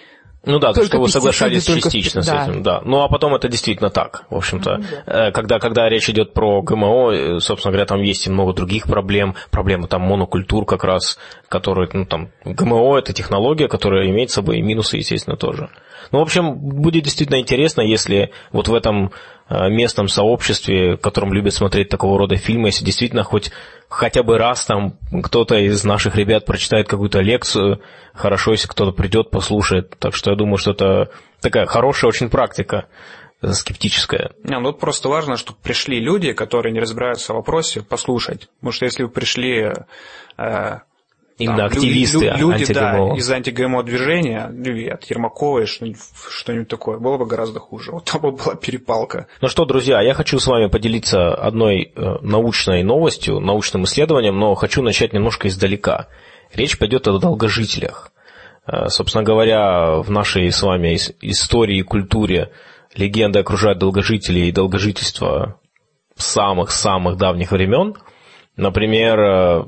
Ну да, то, что вы соглашались частично с этим, да. Ну а потом это действительно так, в общем-то. Да. Э, когда, когда речь идет про ГМО, э, собственно говоря, там есть и много других проблем. Проблемы там монокультур как раз, которые, ну там, ГМО это технология, которая имеет с собой и минусы, естественно, тоже. Ну, в общем, будет действительно интересно, если вот в этом местном сообществе, в котором любят смотреть такого рода фильмы, если действительно хоть хотя бы раз там кто-то из наших ребят прочитает какую-то лекцию, хорошо, если кто-то придет, послушает. Так что я думаю, что это такая хорошая очень практика э, скептическая. Не, ну просто важно, чтобы пришли люди, которые не разбираются в вопросе, послушать. Потому что если вы пришли э, Именно там, активисты люди, люди да, из анти-ГМО движения, ну, от Ермаковой, что-нибудь, что-нибудь такое, было бы гораздо хуже. Вот там бы была перепалка. Ну что, друзья, я хочу с вами поделиться одной э, научной новостью, научным исследованием, но хочу начать немножко издалека. Речь пойдет о долгожителях. Э, собственно говоря, в нашей с вами истории и культуре легенды окружают долгожителей и долгожительство самых-самых давних времен – Например, э,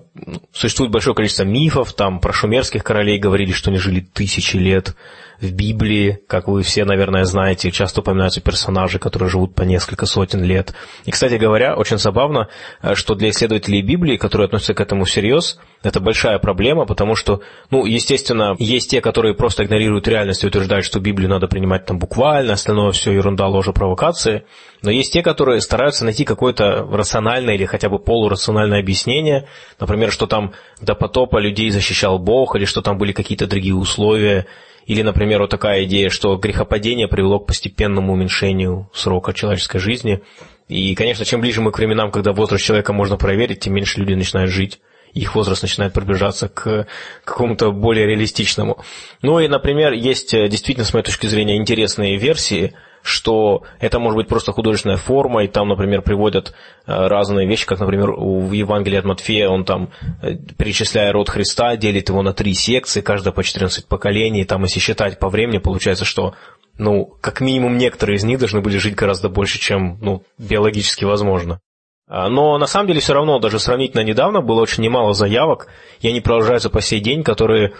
существует большое количество мифов, там про шумерских королей говорили, что они жили тысячи лет, в Библии, как вы все, наверное, знаете, часто упоминаются персонажи, которые живут по несколько сотен лет. И, кстати говоря, очень забавно, э, что для исследователей Библии, которые относятся к этому всерьез, это большая проблема, потому что, ну, естественно, есть те, которые просто игнорируют реальность и утверждают, что Библию надо принимать там буквально, остальное все ерунда, ложь, провокации. Но есть те, которые стараются найти какое-то рациональное или хотя бы полурациональное объяснение, например, что там до потопа людей защищал Бог, или что там были какие-то другие условия, или, например, вот такая идея, что грехопадение привело к постепенному уменьшению срока человеческой жизни. И, конечно, чем ближе мы к временам, когда возраст человека можно проверить, тем меньше люди начинают жить их возраст начинает приближаться к какому-то более реалистичному. Ну и, например, есть э, действительно, с моей точки зрения, интересные версии – что это может быть просто художественная форма, и там, например, приводят э, разные вещи, как, например, в Евангелии от Матфея он там, э, перечисляя род Христа, делит его на три секции, каждая по 14 поколений, там, если считать по времени, получается, что ну, как минимум некоторые из них должны были жить гораздо больше, чем, ну, биологически возможно. А, но на самом деле все равно, даже сравнительно недавно, было очень немало заявок, и они продолжаются по сей день, которые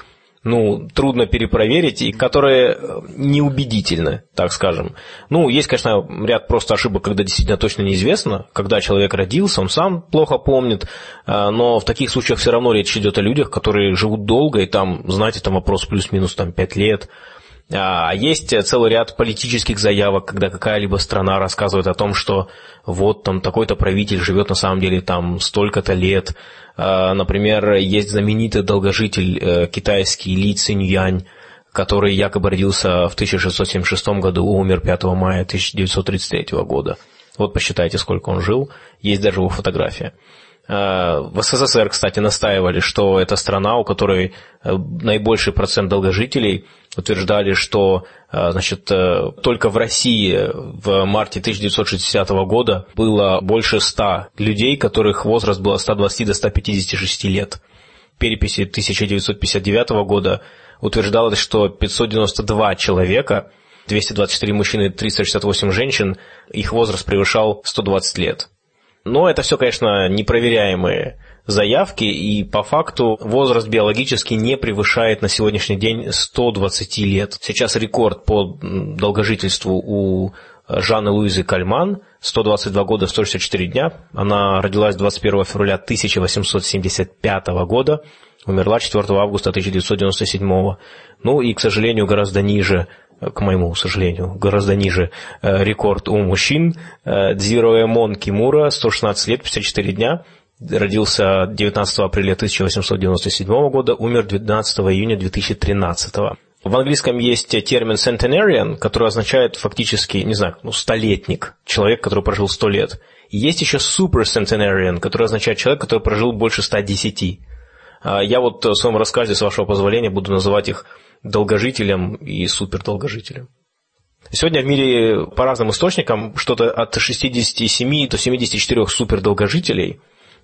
ну, трудно перепроверить и которые э, неубедительны, так скажем. Ну, есть, конечно, ряд просто ошибок, когда действительно точно неизвестно, когда человек родился, он сам плохо помнит, э, но в таких случаях все равно речь идет о людях, которые живут долго, и там, знаете, там вопрос плюс-минус там 5 лет, а есть целый ряд политических заявок, когда какая-либо страна рассказывает о том, что вот там такой-то правитель живет на самом деле там столько-то лет. А, например, есть знаменитый долгожитель э, китайский Ли Циньянь, который якобы родился в 1676 году, умер 5 мая 1933 года. Вот посчитайте, сколько он жил. Есть даже его фотография. Э, в СССР, кстати, настаивали, что это страна, у которой э, наибольший процент долгожителей, утверждали, что э, значит, только в России в марте 1960 года было больше 100 людей, которых возраст был от 120 до 156 лет. В переписи 1959 года утверждалось, что 592 человека, 224 мужчины и 368 женщин, их возраст превышал 120 лет. Но это все, конечно, непроверяемые заявки, и по факту возраст биологически не превышает на сегодняшний день 120 лет. Сейчас рекорд по долгожительству у Жанны Луизы Кальман, 122 года 164 дня. Она родилась 21 февраля 1875 года, умерла 4 августа 1997. Ну и, к сожалению, гораздо ниже к моему сожалению, гораздо ниже э, рекорд у мужчин. Э, Дзироэмон Кимура, 116 лет, 54 дня, родился 19 апреля 1897 года, умер 12 июня 2013 в английском есть термин centenarian, который означает фактически, не знаю, ну, столетник, человек, который прожил сто лет. И есть еще super centenarian, который означает человек, который прожил больше 110. А я вот в своем рассказе, с вашего позволения, буду называть их долгожителем и супердолгожителем. Сегодня в мире по разным источникам что-то от 67 до 74 супердолгожителей.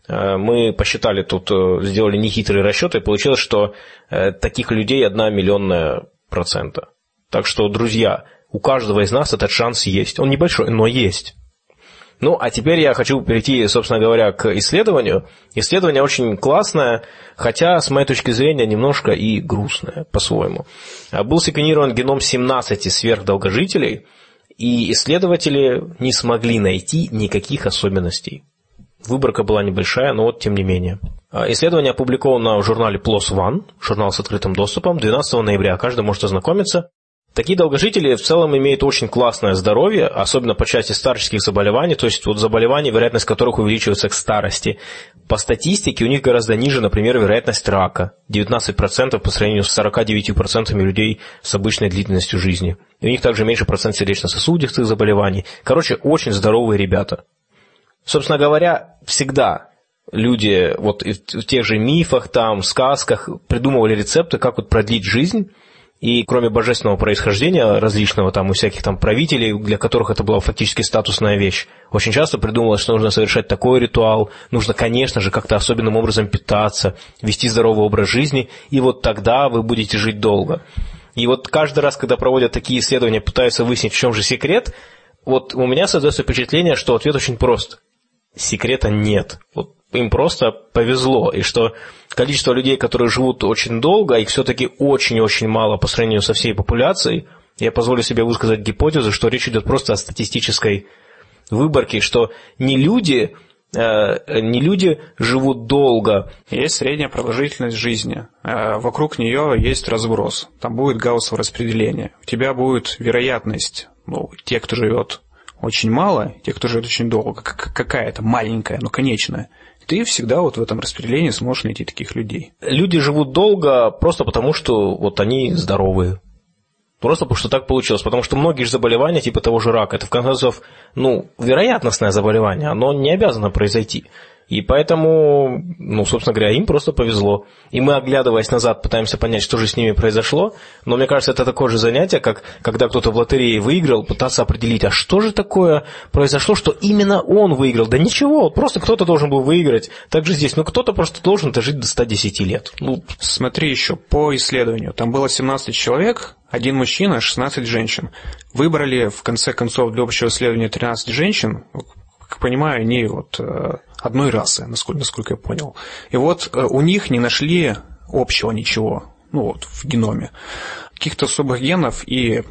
Э, мы посчитали тут, э, сделали нехитрые расчеты, и получилось, что э, таких людей одна миллионная процента. Так что, друзья, у каждого из нас этот шанс есть. Он небольшой, но есть. Ну, а теперь я хочу перейти, собственно говоря, к исследованию. Исследование очень классное, хотя, с моей точки зрения, немножко и грустное по-своему. Был секвенирован геном 17 сверхдолгожителей, и исследователи не смогли найти никаких особенностей. Выборка была небольшая, но вот тем не менее. Исследование опубликовано в журнале PLOS ONE, журнал с открытым доступом, 12 ноября. Каждый может ознакомиться. Такие долгожители в целом имеют очень классное здоровье, особенно по части старческих заболеваний, то есть вот заболеваний, вероятность которых увеличивается к старости. По статистике у них гораздо ниже, например, вероятность рака, 19% по сравнению с 49% людей с обычной длительностью жизни. И у них также меньше процент сердечно-сосудистых заболеваний. Короче, очень здоровые ребята. Собственно говоря, всегда люди вот в тех же мифах, там, сказках придумывали рецепты, как вот продлить жизнь, и кроме божественного происхождения различного там у всяких там правителей, для которых это была фактически статусная вещь, очень часто придумывалось, что нужно совершать такой ритуал, нужно, конечно же, как-то особенным образом питаться, вести здоровый образ жизни, и вот тогда вы будете жить долго. И вот каждый раз, когда проводят такие исследования, пытаются выяснить, в чем же секрет, вот у меня создается впечатление, что ответ очень прост. Секрета нет. Вот им просто повезло, и что количество людей, которые живут очень долго, их все-таки очень-очень мало по сравнению со всей популяцией. Я позволю себе высказать гипотезу, что речь идет просто о статистической выборке, что не люди, э, не люди живут долго. Есть средняя продолжительность жизни. Э, вокруг нее есть разброс. Там будет гауссово распределение. У тебя будет вероятность, ну, те, кто живет очень мало, те, кто живет очень долго, какая-то маленькая, но конечная – ты всегда вот в этом распределении сможешь найти таких людей. Люди живут долго просто потому, что вот они здоровые. Просто потому что так получилось. Потому что многие же заболевания, типа того же рака, это в конце концов, ну, вероятностное заболевание, оно не обязано произойти. И поэтому, ну, собственно говоря, им просто повезло. И мы, оглядываясь назад, пытаемся понять, что же с ними произошло. Но мне кажется, это такое же занятие, как когда кто-то в лотерее выиграл, пытаться определить, а что же такое произошло, что именно он выиграл. Да ничего, просто кто-то должен был выиграть. Так же здесь, ну, кто-то просто должен дожить до 110 лет. Ну, Смотри еще по исследованию. Там было 17 человек, один мужчина, 16 женщин. Выбрали, в конце концов, для общего исследования 13 женщин, как понимаю, они вот э, одной расы, насколько, насколько я понял. И вот э, у них не нашли общего ничего, ну вот, в геноме каких-то особых генов и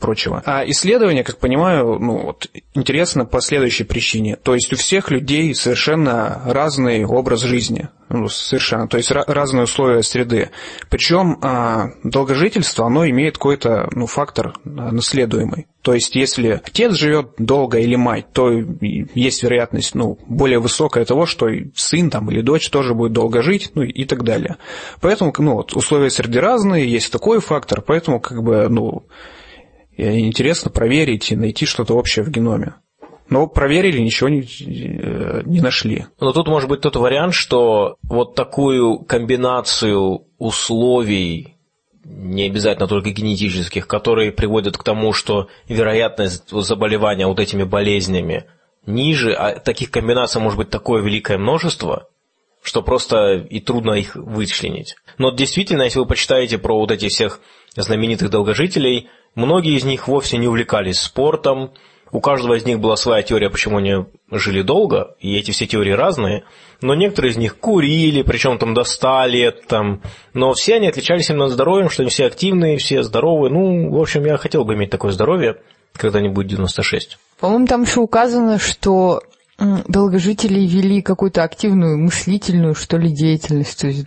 прочего. А исследование, как понимаю, ну, вот, интересно по следующей причине. То есть у всех людей совершенно разный образ жизни. Ну, совершенно. То есть разные условия среды. Причем а, долгожительство, оно имеет какой-то ну, фактор наследуемый. То есть, если отец живет долго или мать, то есть вероятность ну, более высокая того, что сын там, или дочь тоже будет долго жить, ну и так далее. Поэтому ну, вот, условия среды разные, есть такой фактор, поэтому как бы, ну, интересно проверить и найти что-то общее в геноме. Но проверили, ничего не, э, не нашли. Но тут может быть тот вариант, что вот такую комбинацию условий, не обязательно только генетических, которые приводят к тому, что вероятность заболевания вот этими болезнями ниже, а таких комбинаций может быть такое великое множество, что просто и трудно их вычленить. Но действительно, если вы почитаете про вот этих всех знаменитых долгожителей, многие из них вовсе не увлекались спортом, у каждого из них была своя теория, почему они жили долго, и эти все теории разные, но некоторые из них курили, причем там до 100 лет, там, но все они отличались именно здоровьем, что они все активные, все здоровые. Ну, в общем, я хотел бы иметь такое здоровье, когда мне будет 96. По-моему, там еще указано, что долгожители вели какую-то активную мыслительную, что ли, деятельность, то есть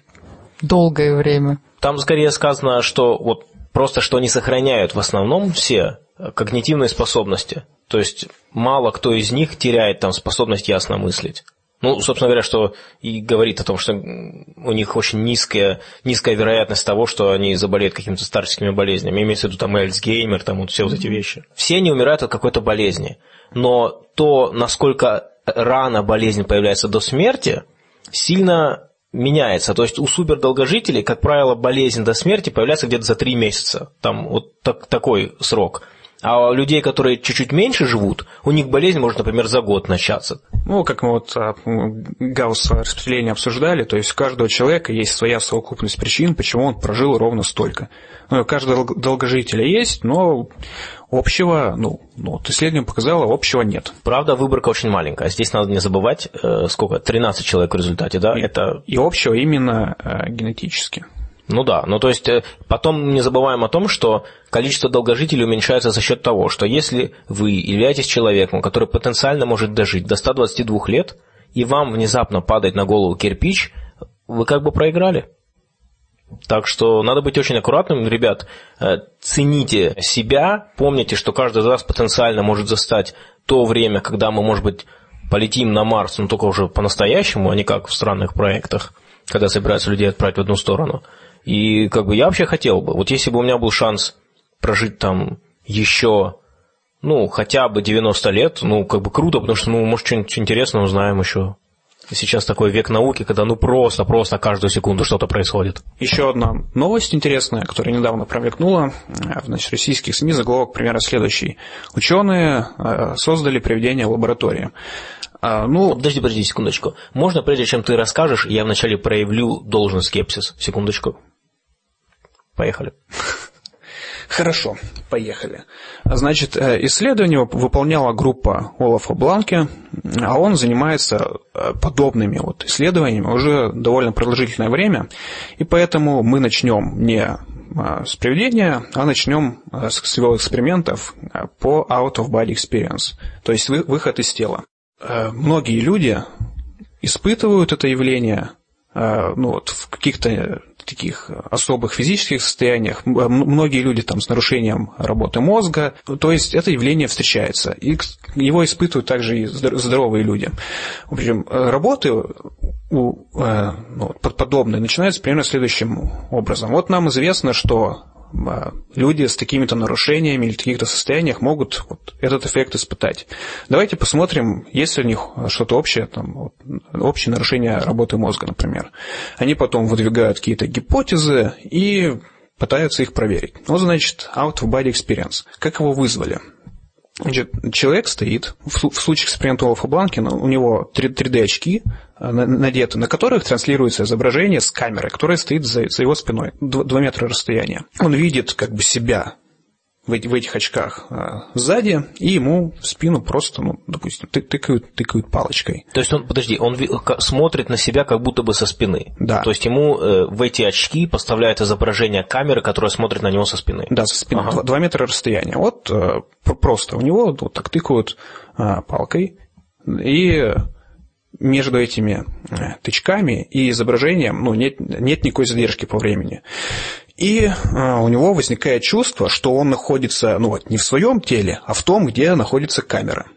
долгое время. Там скорее сказано, что вот просто что они сохраняют в основном все когнитивные способности. То есть мало кто из них теряет там способность ясно мыслить. Ну, собственно говоря, что и говорит о том, что у них очень низкая, низкая вероятность того, что они заболеют какими-то старческими болезнями. Имеется в виду там Эльцгеймер, там вот все вот эти вещи. Все они умирают от какой-то болезни. Но то, насколько рано болезнь появляется до смерти, сильно меняется. То есть у супердолгожителей, как правило, болезнь до смерти появляется где-то за три месяца. Там вот так, такой срок. А у людей, которые чуть-чуть меньше живут, у них болезнь может, например, за год начаться. Ну, как мы вот а, Гауссово распределение обсуждали, то есть у каждого человека есть своя совокупность причин, почему он прожил ровно столько. Ну, у каждого долгожителя есть, но общего, ну, ну вот исследование показало, общего нет. Правда, выборка очень маленькая. Здесь надо не забывать, э, сколько, 13 человек в результате, да? И, Это... и общего именно э, генетически. Ну да, ну то есть э, потом не забываем о том, что количество долгожителей уменьшается за счет того, что если вы являетесь человеком, который потенциально может дожить до 122 лет, и вам внезапно падает на голову кирпич, вы как бы проиграли. Так что надо быть очень аккуратным, ребят. Э, цените себя, помните, что каждый вас потенциально может застать то время, когда мы, может быть, полетим на Марс, но только уже по-настоящему, а не как в странных проектах, когда собираются людей отправить в одну сторону. И как бы я вообще хотел бы, вот если бы у меня был шанс прожить там еще, ну, хотя бы 90 лет, ну, как бы круто, потому что, ну, может, что-нибудь интересное узнаем еще. Сейчас такой век науки, когда ну просто-просто каждую секунду что-то происходит. Еще одна новость интересная, которая недавно промелькнула в значит, российских СМИ, заголовок примерно следующий. Ученые э, создали приведение лаборатории. А, ну, подожди, подожди секундочку. Можно, прежде чем ты расскажешь, я вначале проявлю должный скепсис. Секундочку. Поехали. Хорошо, поехали. Значит, э, исследование выполняла группа Олафа Бланки, а он занимается э, подобными вот исследованиями уже довольно продолжительное время, и поэтому мы начнем не э, с приведения, а начнем с его экспериментов по out-of-body experience, то есть выход из тела. Многие люди испытывают это явление ну, вот, в каких-то таких особых физических состояниях. Многие люди там с нарушением работы мозга. То есть это явление встречается. И его испытывают также и здоровые люди. В общем, работы у, э, ну, подобные начинаются примерно следующим образом. Вот нам известно, что люди с такими-то нарушениями или в таких-то состояниях могут вот этот эффект испытать. Давайте посмотрим, есть ли у них что-то общее, там, общее нарушение работы мозга, например. Они потом выдвигают какие-то гипотезы и пытаются их проверить. Вот, значит, out-of-body experience. Как его вызвали? Значит, человек стоит, в, в случае эксперимента Олафа Бланкина, у него 3D-очки э, надеты, на которых транслируется изображение с камеры, которая стоит за, за его спиной, 2 метра расстояния. Он видит как бы себя в, в этих очках а, сзади, и ему в спину просто, ну, допустим, ты, тыкают, тыкают палочкой. То есть он, подожди, он смотрит на себя как будто бы со спины. Да. То есть ему э, в эти очки поставляют изображение камеры, которая смотрит на него со спины. Да, со спины. Ага. 2 метра расстояния. Вот э, просто у него вот так тыкают э, палкой, и между этими э, тычками и изображением ну, нет, нет никакой задержки по времени. И а, у него возникает чувство, что он находится ну, вот, не в своем теле, а в том, где находится камера.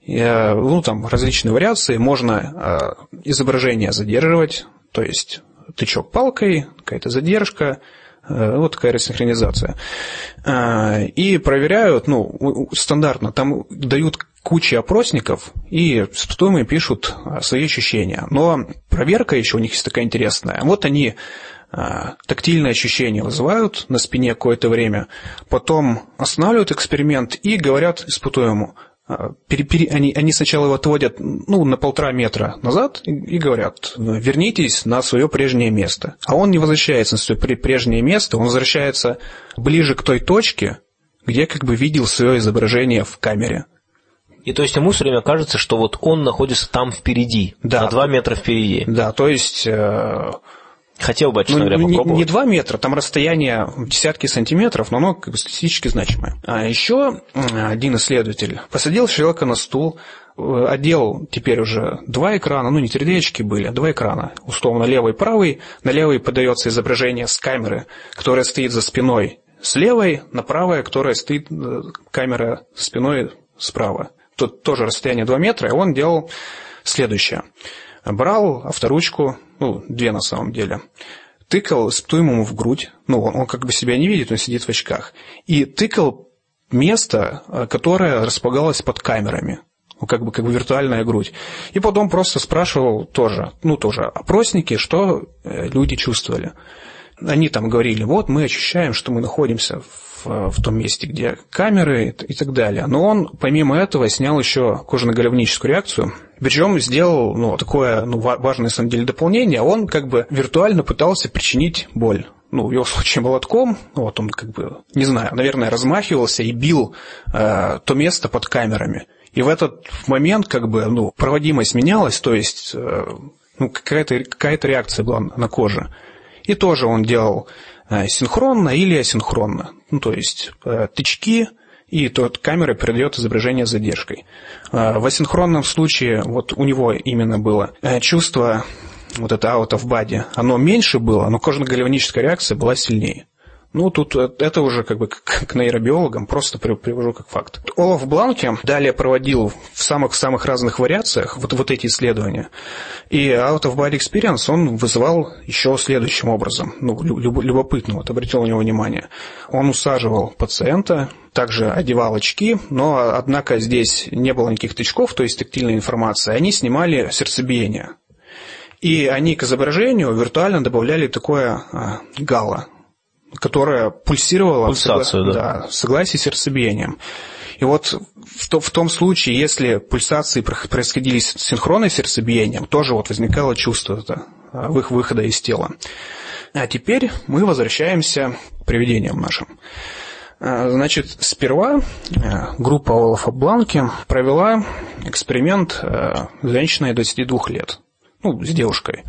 И, а, ну, там различные вариации. Можно а, изображение задерживать, то есть тычок палкой, какая-то задержка, вот такая рассинхронизация. И проверяют, ну, стандартно, там дают кучи опросников, и испытуемые пишут свои ощущения. Но проверка еще у них есть такая интересная. Вот они а, тактильные ощущения вызывают на спине какое-то время, потом останавливают эксперимент и говорят испытуемому, а, они, они сначала его отводят ну, на полтора метра назад и, и говорят, вернитесь на свое прежнее место. А он не возвращается на свое прежнее место, он возвращается ближе к той точке, где как бы видел свое изображение в камере. И то есть ему все время кажется, что вот он находится там впереди, да. на два метра впереди. Да, то есть э, Хотел бы, честно ну, говоря, попробовать. Не, не 2 метра, там расстояние десятки сантиметров, но оно как бы статистически значимое. А еще один исследователь посадил человека на стул, э, одел теперь уже два экрана, ну не 3D были, а два экрана, условно левый и правый. На левый подается изображение с камеры, которая стоит за спиной с левой, на правое, которая стоит э, камера спиной справа. Тут тоже расстояние 2 метра, и он делал следующее брал авторучку, ну, две на самом деле, тыкал испытуемому в грудь, ну, он, он как бы себя не видит, он сидит в очках, и тыкал место, э, которое располагалось под камерами, ну, как бы, как бы виртуальная грудь. И потом просто спрашивал тоже, ну, тоже опросники, что э, люди чувствовали. Они там говорили, вот мы ощущаем, что мы находимся в, в том месте, где камеры и так далее. Но он, помимо этого, снял еще кожно-головническую реакцию. Причем сделал ну, такое ну, важное, на самом деле, дополнение. Он как бы виртуально пытался причинить боль ну, в его случае молотком, вот он как бы, не знаю, наверное, размахивался и бил э, то место под камерами. И в этот момент как бы, ну, проводимость менялась, то есть э, ну, какая-то какая реакция была на коже. И тоже он делал э, синхронно или асинхронно. Ну, то есть э, тычки, и тот камера передает изображение с задержкой. Э, в асинхронном случае вот у него именно было чувство вот это out of body, оно меньше было, но кожно-гальваническая реакция была сильнее. Ну, тут это уже как бы к нейробиологам, просто привожу как факт. Олаф Бланке далее проводил в самых-самых разных вариациях вот, вот эти исследования. И out of body experience он вызывал еще следующим образом, ну, любопытно, вот обратил на него внимание. Он усаживал пациента, также одевал очки, но, однако, здесь не было никаких тычков, то есть тактильной информации. Они снимали сердцебиение. И они к изображению виртуально добавляли такое а, гало, которая пульсировала Пульсацию, согла... да. Да, в согласии с сердцебиением. И вот в, то, в том случае, если пульсации происходили с синхронной сердцебиением, тоже вот возникало чувство это, их выхода из тела. А теперь мы возвращаемся к привидениям нашим. А, значит, сперва а, группа Олафа Бланки провела эксперимент с женщиной 22 лет, ну, с девушкой.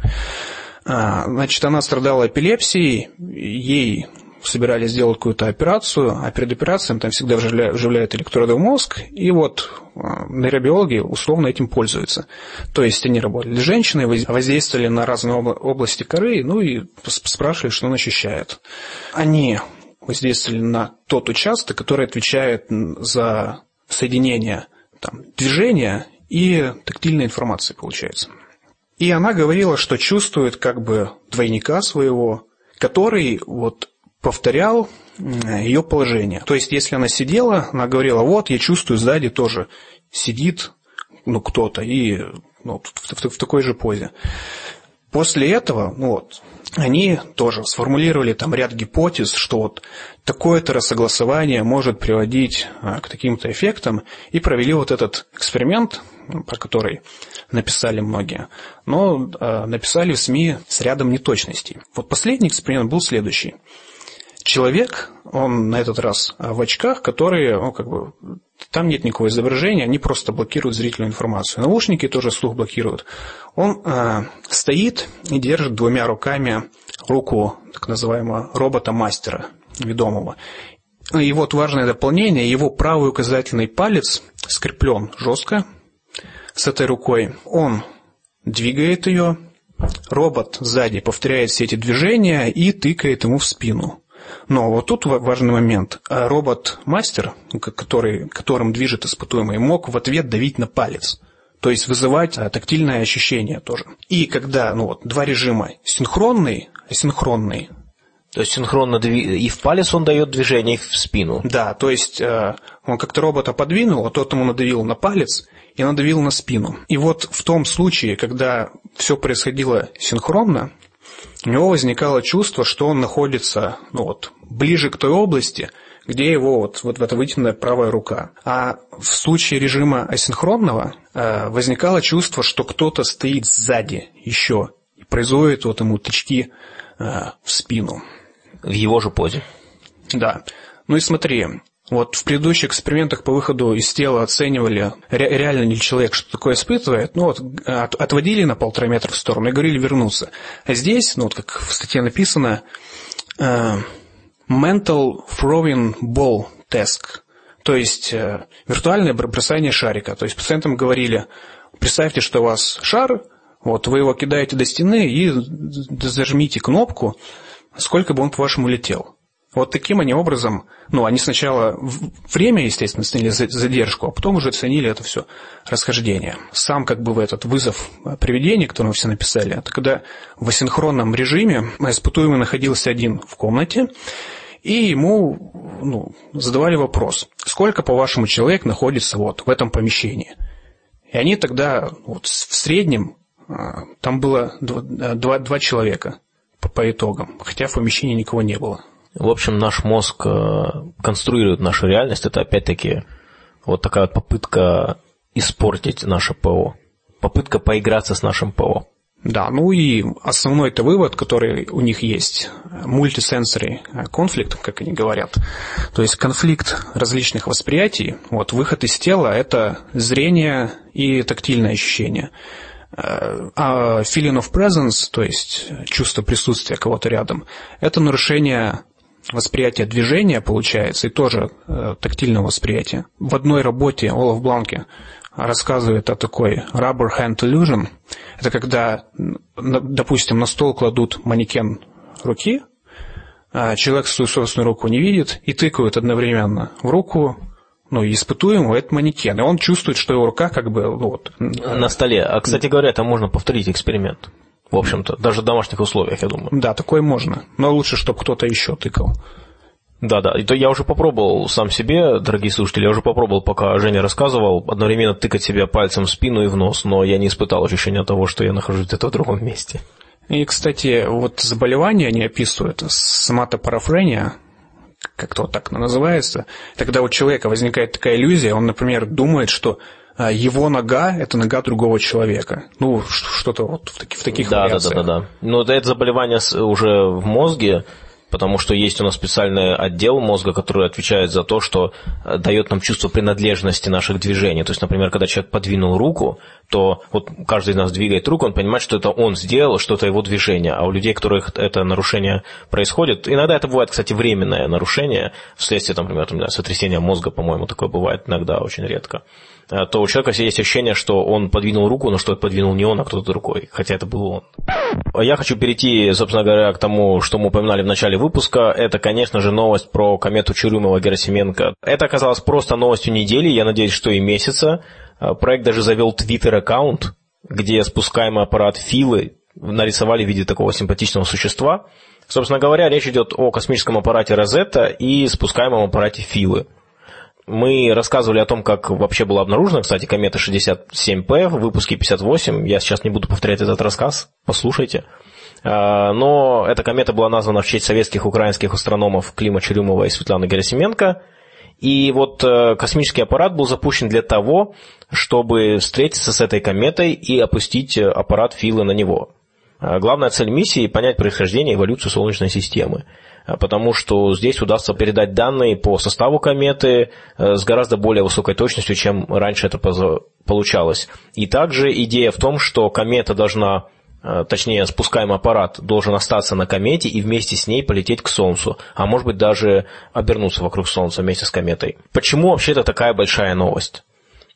А, значит, она страдала эпилепсией, ей собирались сделать какую-то операцию, а перед операцией там всегда вживляют электроды в мозг, и вот а, нейробиологи условно этим пользуются. То есть они работали с женщиной, воздействовали на разные области коры, ну и спрашивали, что он ощущает. Они воздействовали на тот участок, который отвечает за соединение там, движения и тактильной информации, получается. И она говорила, что чувствует как бы двойника своего, который вот повторял ее положение. То есть, если она сидела, она говорила, вот, я чувствую, сзади тоже сидит ну, кто-то, и ну, в, в, в такой же позе. После этого, ну вот, они тоже сформулировали там ряд гипотез, что вот такое-то рассогласование может приводить а, к таким-то эффектам, и провели вот этот эксперимент, про который написали многие, но э, написали в СМИ с рядом неточностей. Вот последний эксперимент был следующий. Человек, он на этот раз в очках, которые, ну, как бы, там нет никакого изображения, они просто блокируют зрительную информацию. Наушники тоже слух блокируют. Он э, стоит и держит двумя руками руку так называемого робота-мастера, ведомого. И вот важное дополнение, его правый указательный палец скреплен жестко с этой рукой. Он двигает ее, робот сзади повторяет все эти движения и тыкает ему в спину. Но вот тут важный момент. Робот-мастер, который, которым движет испытуемый, мог в ответ давить на палец. То есть вызывать а, тактильное ощущение тоже. И когда ну вот, два режима синхронный, асинхронный, то есть синхронно и в палец он дает движение, и в спину. Да, то есть э, он как-то робота подвинул, а тот ему надавил на палец, и надавил на спину. И вот в том случае, когда все происходило синхронно, у него возникало чувство, что он находится ну вот, ближе к той области, где его вот, вот эта вытянутая правая рука. А в случае режима асинхронного э, возникало чувство, что кто-то стоит сзади еще и производит вот ему тычки э, в спину. В его же позе. Да. Ну и смотри, вот в предыдущих экспериментах по выходу из тела оценивали, ре- реально ли человек что такое испытывает, ну вот от, отводили на полтора метра в сторону и говорили вернуться. А здесь, ну вот как в статье написано, э, mental throwing ball test, то есть э, виртуальное бросание шарика. То есть пациентам говорили, представьте, что у вас шар, вот вы его кидаете до стены и зажмите кнопку, сколько бы он, по-вашему, летел. Вот таким они образом, ну, они сначала время, естественно, ценили задержку, а потом уже ценили это все расхождение. Сам как бы в этот вызов приведения, который мы все написали, это когда в асинхронном режиме испытуемый находился один в комнате, и ему ну, задавали вопрос, сколько, по-вашему, человек находится вот в этом помещении. И они тогда вот, в среднем, а, там было два, два, два человека по, по итогам, хотя в помещении никого не было. В общем, наш мозг э, конструирует нашу реальность. Это опять-таки вот такая вот попытка испортить наше ПО. Попытка поиграться с нашим ПО. Да, ну и основной это вывод, который у них есть, мультисенсорный конфликт, как они говорят. То есть конфликт различных восприятий. Вот выход из тела – это зрение и тактильное ощущение. А feeling of presence, то есть чувство присутствия кого-то рядом, это нарушение восприятия движения, получается, и тоже э, тактильного восприятия. В одной работе Олаф Бланке рассказывает о такой rubber hand illusion. Это когда, допустим, на стол кладут манекен руки, а человек свою собственную руку не видит и тыкают одновременно в руку ну, испытуемого это манекен, и он чувствует, что его рука как бы ну, вот... На столе. А, кстати говоря, там можно повторить эксперимент. В общем-то, даже в домашних условиях, я думаю. Да, такое можно. Но лучше, чтобы кто-то еще тыкал. Да, да. И то я уже попробовал сам себе, дорогие слушатели, я уже попробовал, пока Женя рассказывал, одновременно тыкать себя пальцем в спину и в нос, но я не испытал ощущения того, что я нахожусь где-то в другом месте. И, кстати, вот заболевания они описывают, соматопарафрения, как-то вот так называется, тогда у человека возникает такая иллюзия, он, например, думает, что его нога – это нога другого человека. Ну, что-то вот в, таких, в таких да, вариациях. Да, да, да, да. Но это заболевание уже в мозге, потому что есть у нас специальный отдел мозга, который отвечает за то, что э, дает нам чувство принадлежности наших движений. То есть, например, когда человек подвинул руку, то вот каждый из нас двигает руку, он понимает, что это он сделал, что это его движение. А у людей, у которых это нарушение происходит, иногда это бывает, кстати, временное нарушение, вследствие, там, например, сотрясения мозга, по-моему, такое бывает иногда, очень редко. Э, то у человека есть ощущение, что он подвинул руку, но что подвинул не он, а кто-то другой, хотя это был он. Я хочу перейти, собственно говоря, к тому, что мы упоминали в начале выпуска. Это, конечно же, новость про комету Чурюмова-Герасименко. Это оказалось просто новостью недели, я надеюсь, что и месяца. Э, проект даже завел твиттер-аккаунт, где спускаемый аппарат Филы нарисовали в виде такого симпатичного существа. Собственно говоря, речь идет о космическом аппарате Розетта и спускаемом аппарате Филы. Мы рассказывали о том, как вообще была обнаружена, кстати, комета 67P в выпуске 58. Я сейчас не буду повторять этот рассказ, послушайте. А, но эта комета была названа в честь советских украинских астрономов Клима Черюмова и Светланы Герасименко. И вот э, космический аппарат был запущен для того, чтобы встретиться с этой кометой и опустить аппарат Филы на него. А, главная цель миссии – понять происхождение и эволюцию Солнечной системы. А, потому что здесь удастся передать данные по составу кометы э, с гораздо более высокой точностью, чем раньше это получалось. И также идея в том, что комета должна э, точнее, спускаемый аппарат должен остаться на комете и вместе с ней полететь к Солнцу, а может быть даже обернуться вокруг Солнца вместе с кометой. Почему вообще это такая большая новость?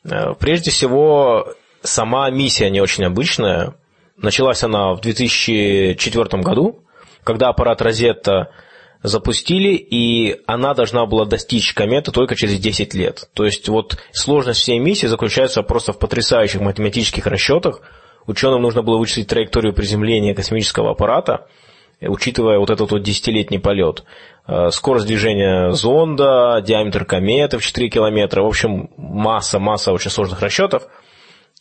Э, прежде всего, сама миссия не очень обычная. Началась она в 2004 году, когда аппарат Розетта запустили, и она должна была достичь кометы только через 10 лет. То есть вот сложность всей миссии заключается просто в потрясающих математических расчетах. Ученым нужно было вычислить траекторию приземления космического аппарата, учитывая вот этот вот десятилетний полет. Э, скорость движения зонда, диаметр кометы в 4 километра, в общем, масса, масса очень сложных расчетов.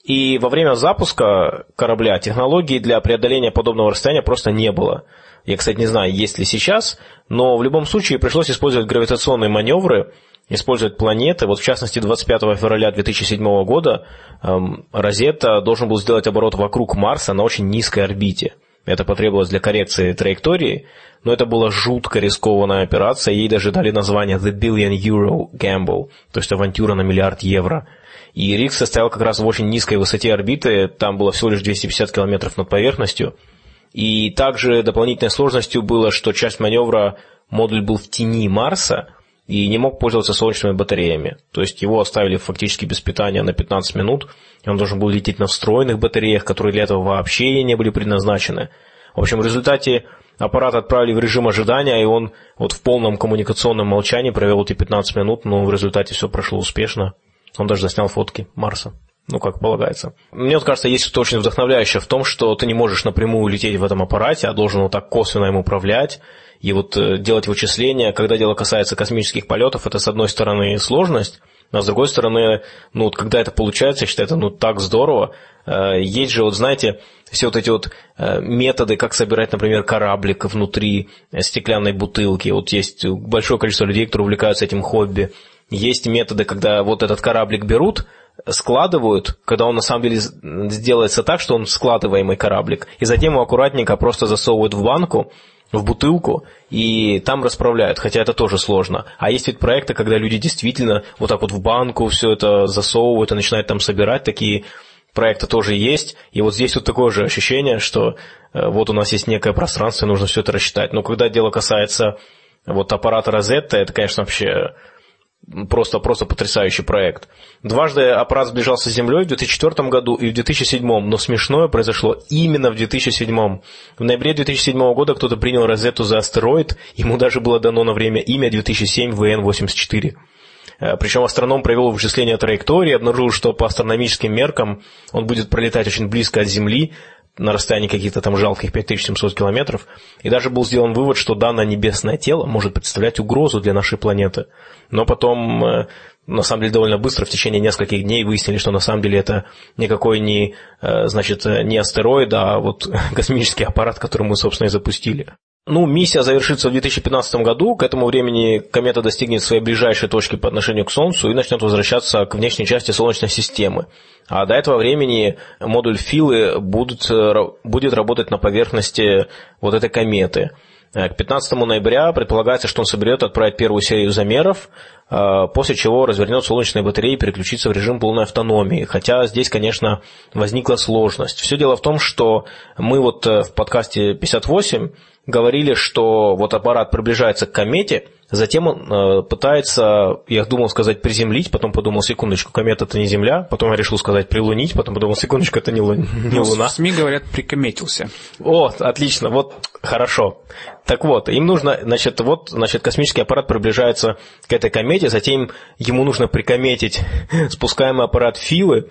И во время запуска корабля технологий для преодоления подобного расстояния просто не было. Я, кстати, не знаю, есть ли сейчас, но в любом случае пришлось использовать гравитационные маневры, использовать планеты. Вот в частности, 25 февраля 2007 года эм, Розетта должен был сделать оборот вокруг Марса на очень низкой орбите. Это потребовалось для коррекции траектории, но это была жутко рискованная операция, ей даже дали название The Billion Euro Gamble, то есть авантюра на миллиард евро. И риск состоял как раз в очень низкой высоте орбиты, там было всего лишь 250 километров над поверхностью – и также дополнительной сложностью было, что часть маневра модуль был в тени Марса и не мог пользоваться солнечными батареями. То есть его оставили фактически без питания на 15 минут, и он должен был лететь на встроенных батареях, которые для этого вообще не были предназначены. В общем, в результате аппарат отправили в режим ожидания, и он вот в полном коммуникационном молчании провел эти 15 минут, но в результате все прошло успешно. Он даже заснял фотки Марса ну, как полагается. Мне вот кажется, есть что-то очень вдохновляющее в том, что ты не можешь напрямую лететь в этом аппарате, а должен вот так косвенно им управлять и вот э, делать вычисления. Когда дело касается космических полетов, это, с одной стороны, сложность, А с другой стороны, ну вот когда это получается, я считаю, это ну так здорово. Э, есть же, вот знаете, все вот эти вот э, методы, как собирать, например, кораблик внутри стеклянной бутылки. Вот есть большое количество людей, которые увлекаются этим хобби. Есть методы, когда вот этот кораблик берут, складывают, когда он на самом деле сделается так, что он складываемый кораблик, и затем его аккуратненько просто засовывают в банку, в бутылку, и там расправляют, хотя это тоже сложно. А есть ведь проекты, когда люди действительно вот так вот в банку все это засовывают и начинают там собирать, такие проекты тоже есть. И вот здесь вот такое же ощущение, что э, вот у нас есть некое пространство, и нужно все это рассчитать. Но когда дело касается вот аппарата Розетта, это, конечно, вообще Просто, просто потрясающий проект. Дважды аппарат сближался с Землей в 2004 году и в 2007, но смешное произошло именно в 2007. В ноябре 2007 года кто-то принял Розетту за астероид, ему даже было дано на время имя 2007 ВН-84. Э, Причем астроном провел вычисление траектории, обнаружил, что по астрономическим меркам он будет пролетать очень близко от Земли, на расстоянии каких-то там жалких 5700 километров, и даже был сделан вывод, что данное небесное тело может представлять угрозу для нашей планеты. Но потом, э, на самом деле, довольно быстро, в течение нескольких дней выяснили, что на самом деле это никакой не, э, значит, не астероид, а вот космический аппарат, который мы, собственно, и запустили. Ну, миссия завершится в 2015 году. К этому времени комета достигнет своей ближайшей точки по отношению к Солнцу и начнет возвращаться к внешней части Солнечной системы. А до этого времени модуль Филы будут, будет работать на поверхности вот этой кометы. К 15 ноября предполагается, что он соберет отправить первую серию замеров, а, после чего развернет солнечные батареи и переключится в режим полной автономии. Хотя здесь, конечно, возникла сложность. Все дело в том, что мы вот э, в подкасте 58 говорили, что вот аппарат приближается к комете, затем он э, пытается, я думал сказать приземлить, потом подумал, секундочку, комета это не Земля, потом я решил сказать прилунить, потом подумал, секундочку, это не, лу, не ну, Луна. В СМИ говорят, прикометился. О, отлично, вот хорошо. Так вот, им нужно, значит, вот, значит, космический аппарат приближается к этой комете, затем ему нужно прикометить спускаемый аппарат Филы,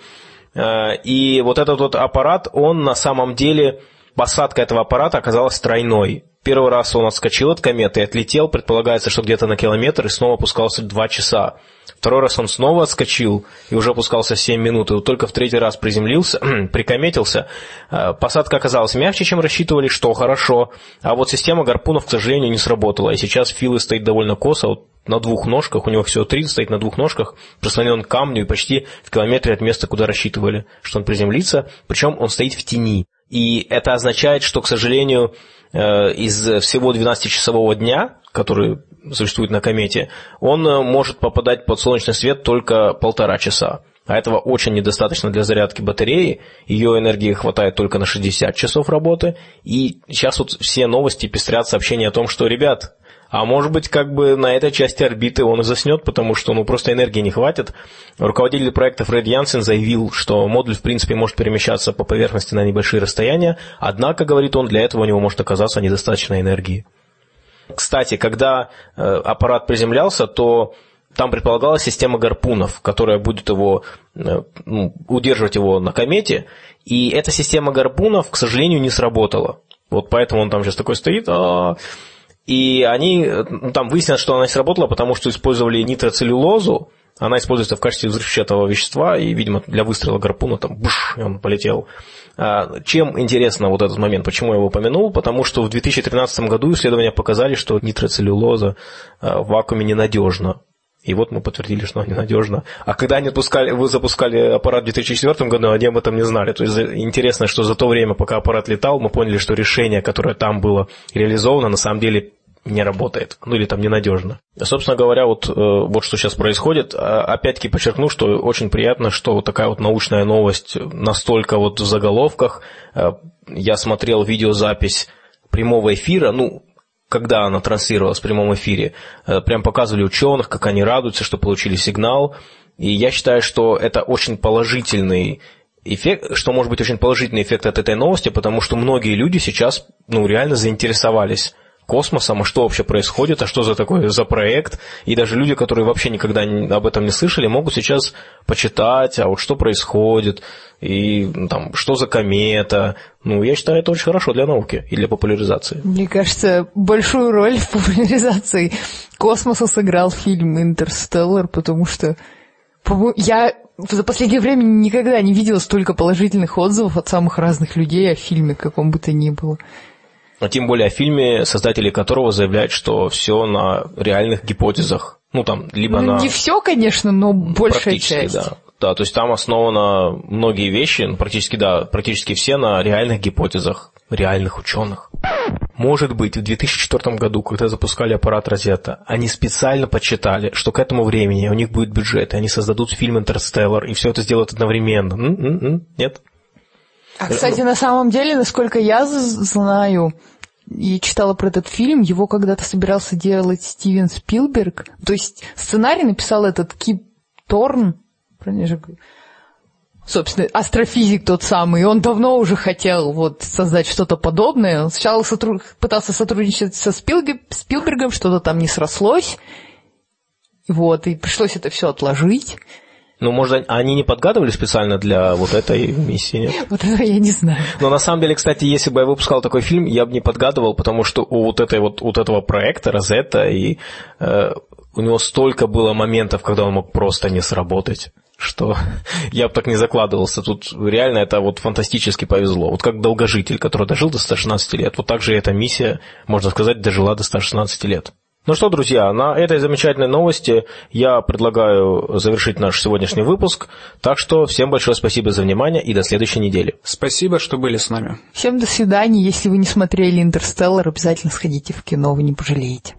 э, и вот этот вот аппарат, он на самом деле посадка этого аппарата оказалась тройной. Первый раз он отскочил от кометы и отлетел, предполагается, что где-то на километр, и снова опускался два часа. Второй раз он снова отскочил и уже опускался 7 минут, и вот только в третий раз приземлился, прикометился. Э, посадка оказалась мягче, чем рассчитывали, что хорошо, а вот система гарпунов, к сожалению, не сработала, и сейчас Филы стоит довольно косо, вот на двух ножках, у него всего три, стоит на двух ножках, прислонен к камню и почти в километре от места, куда рассчитывали, что он приземлится, причем он стоит в тени. И это означает, что, к сожалению, э, из всего 12-часового дня, который существует на комете, он э, может попадать под солнечный свет только полтора часа. А этого очень недостаточно для зарядки батареи. Ее энергии хватает только на 60 часов работы. И сейчас вот все новости пестрят сообщения о том, что, ребят, а может быть, как бы на этой части орбиты он и заснет, потому что ну, просто энергии не хватит. Руководитель проекта Фред Янсен заявил, что модуль в принципе может перемещаться по поверхности на небольшие расстояния, однако, говорит он, для этого у него может оказаться недостаточно энергии. Кстати, когда э, аппарат приземлялся, то там предполагалась система гарпунов, которая будет его, э, ну, удерживать его на комете, и эта система гарпунов, к сожалению, не сработала. Вот поэтому он там сейчас такой стоит, а и они, ну, там выяснилось, что она не сработала, потому что использовали нитроцеллюлозу, она используется в качестве взрывчатого вещества, и, видимо, для выстрела гарпуна там буш, и он полетел. А, чем интересно вот этот момент, почему я его упомянул? Потому что в 2013 году исследования показали, что нитроцеллюлоза а, в вакууме ненадежна. И вот мы подтвердили, что она ненадежна. А когда они отпускали, вы запускали аппарат в 2004 году, они об этом не знали. То есть интересно, что за то время, пока аппарат летал, мы поняли, что решение, которое там было реализовано, на самом деле не работает, ну или там ненадежно. Собственно говоря, вот, э, вот что сейчас происходит. А, опять-таки подчеркну, что очень приятно, что вот такая вот научная новость настолько вот в заголовках. Э, я смотрел видеозапись прямого эфира, ну, когда она транслировалась в прямом эфире, э, прям показывали ученых, как они радуются, что получили сигнал. И я считаю, что это очень положительный эффект, что может быть очень положительный эффект от этой новости, потому что многие люди сейчас ну, реально заинтересовались космосом, а что вообще происходит, а что за такой за проект. И даже люди, которые вообще никогда об этом не слышали, могут сейчас почитать, а вот что происходит, и ну, там, что за комета. Ну, я считаю, это очень хорошо для науки и для популяризации. Мне кажется, большую роль в популяризации космоса сыграл фильм «Интерстеллар», потому что Я за последнее время никогда не видела столько положительных отзывов от самых разных людей о фильме, каком бы то ни было. А тем более о фильме, создатели которого заявляют, что все на реальных гипотезах. Ну, там, либо ну, на... Не все, конечно, но большая часть. да. Да, то есть там основано многие вещи, ну, практически, да, практически все на реальных гипотезах реальных ученых. Может быть, в 2004 году, когда запускали аппарат Розетта, они специально подсчитали, что к этому времени у них будет бюджет, и они создадут фильм «Интерстеллар», и все это сделают одновременно. М-м-м, нет? А, кстати, на самом деле, насколько я знаю, и читала про этот фильм, его когда-то собирался делать Стивен Спилберг. То есть сценарий написал этот Кип Торн, собственно, астрофизик тот самый, он давно уже хотел вот создать что-то подобное. Он сначала сотруд... пытался сотрудничать со Спилберг... Спилбергом, что-то там не срослось, вот, и пришлось это все отложить. Ну, может, они не подгадывали специально для вот этой миссии, нет? Вот это я не знаю. Но на самом деле, кстати, если бы я выпускал такой фильм, я бы не подгадывал, потому что у вот, этой вот, вот этого проекта, Розетта, и э, у него столько было моментов, когда он мог просто не сработать что я бы так не закладывался. Тут реально это вот фантастически повезло. Вот как долгожитель, который дожил до 116 лет, вот так же эта миссия, можно сказать, дожила до 116 лет. Ну что, друзья, на этой замечательной новости я предлагаю завершить наш сегодняшний выпуск. Так что всем большое спасибо за внимание и до следующей недели. Спасибо, что были с нами. Всем до свидания. Если вы не смотрели «Интерстеллар», обязательно сходите в кино, вы не пожалеете.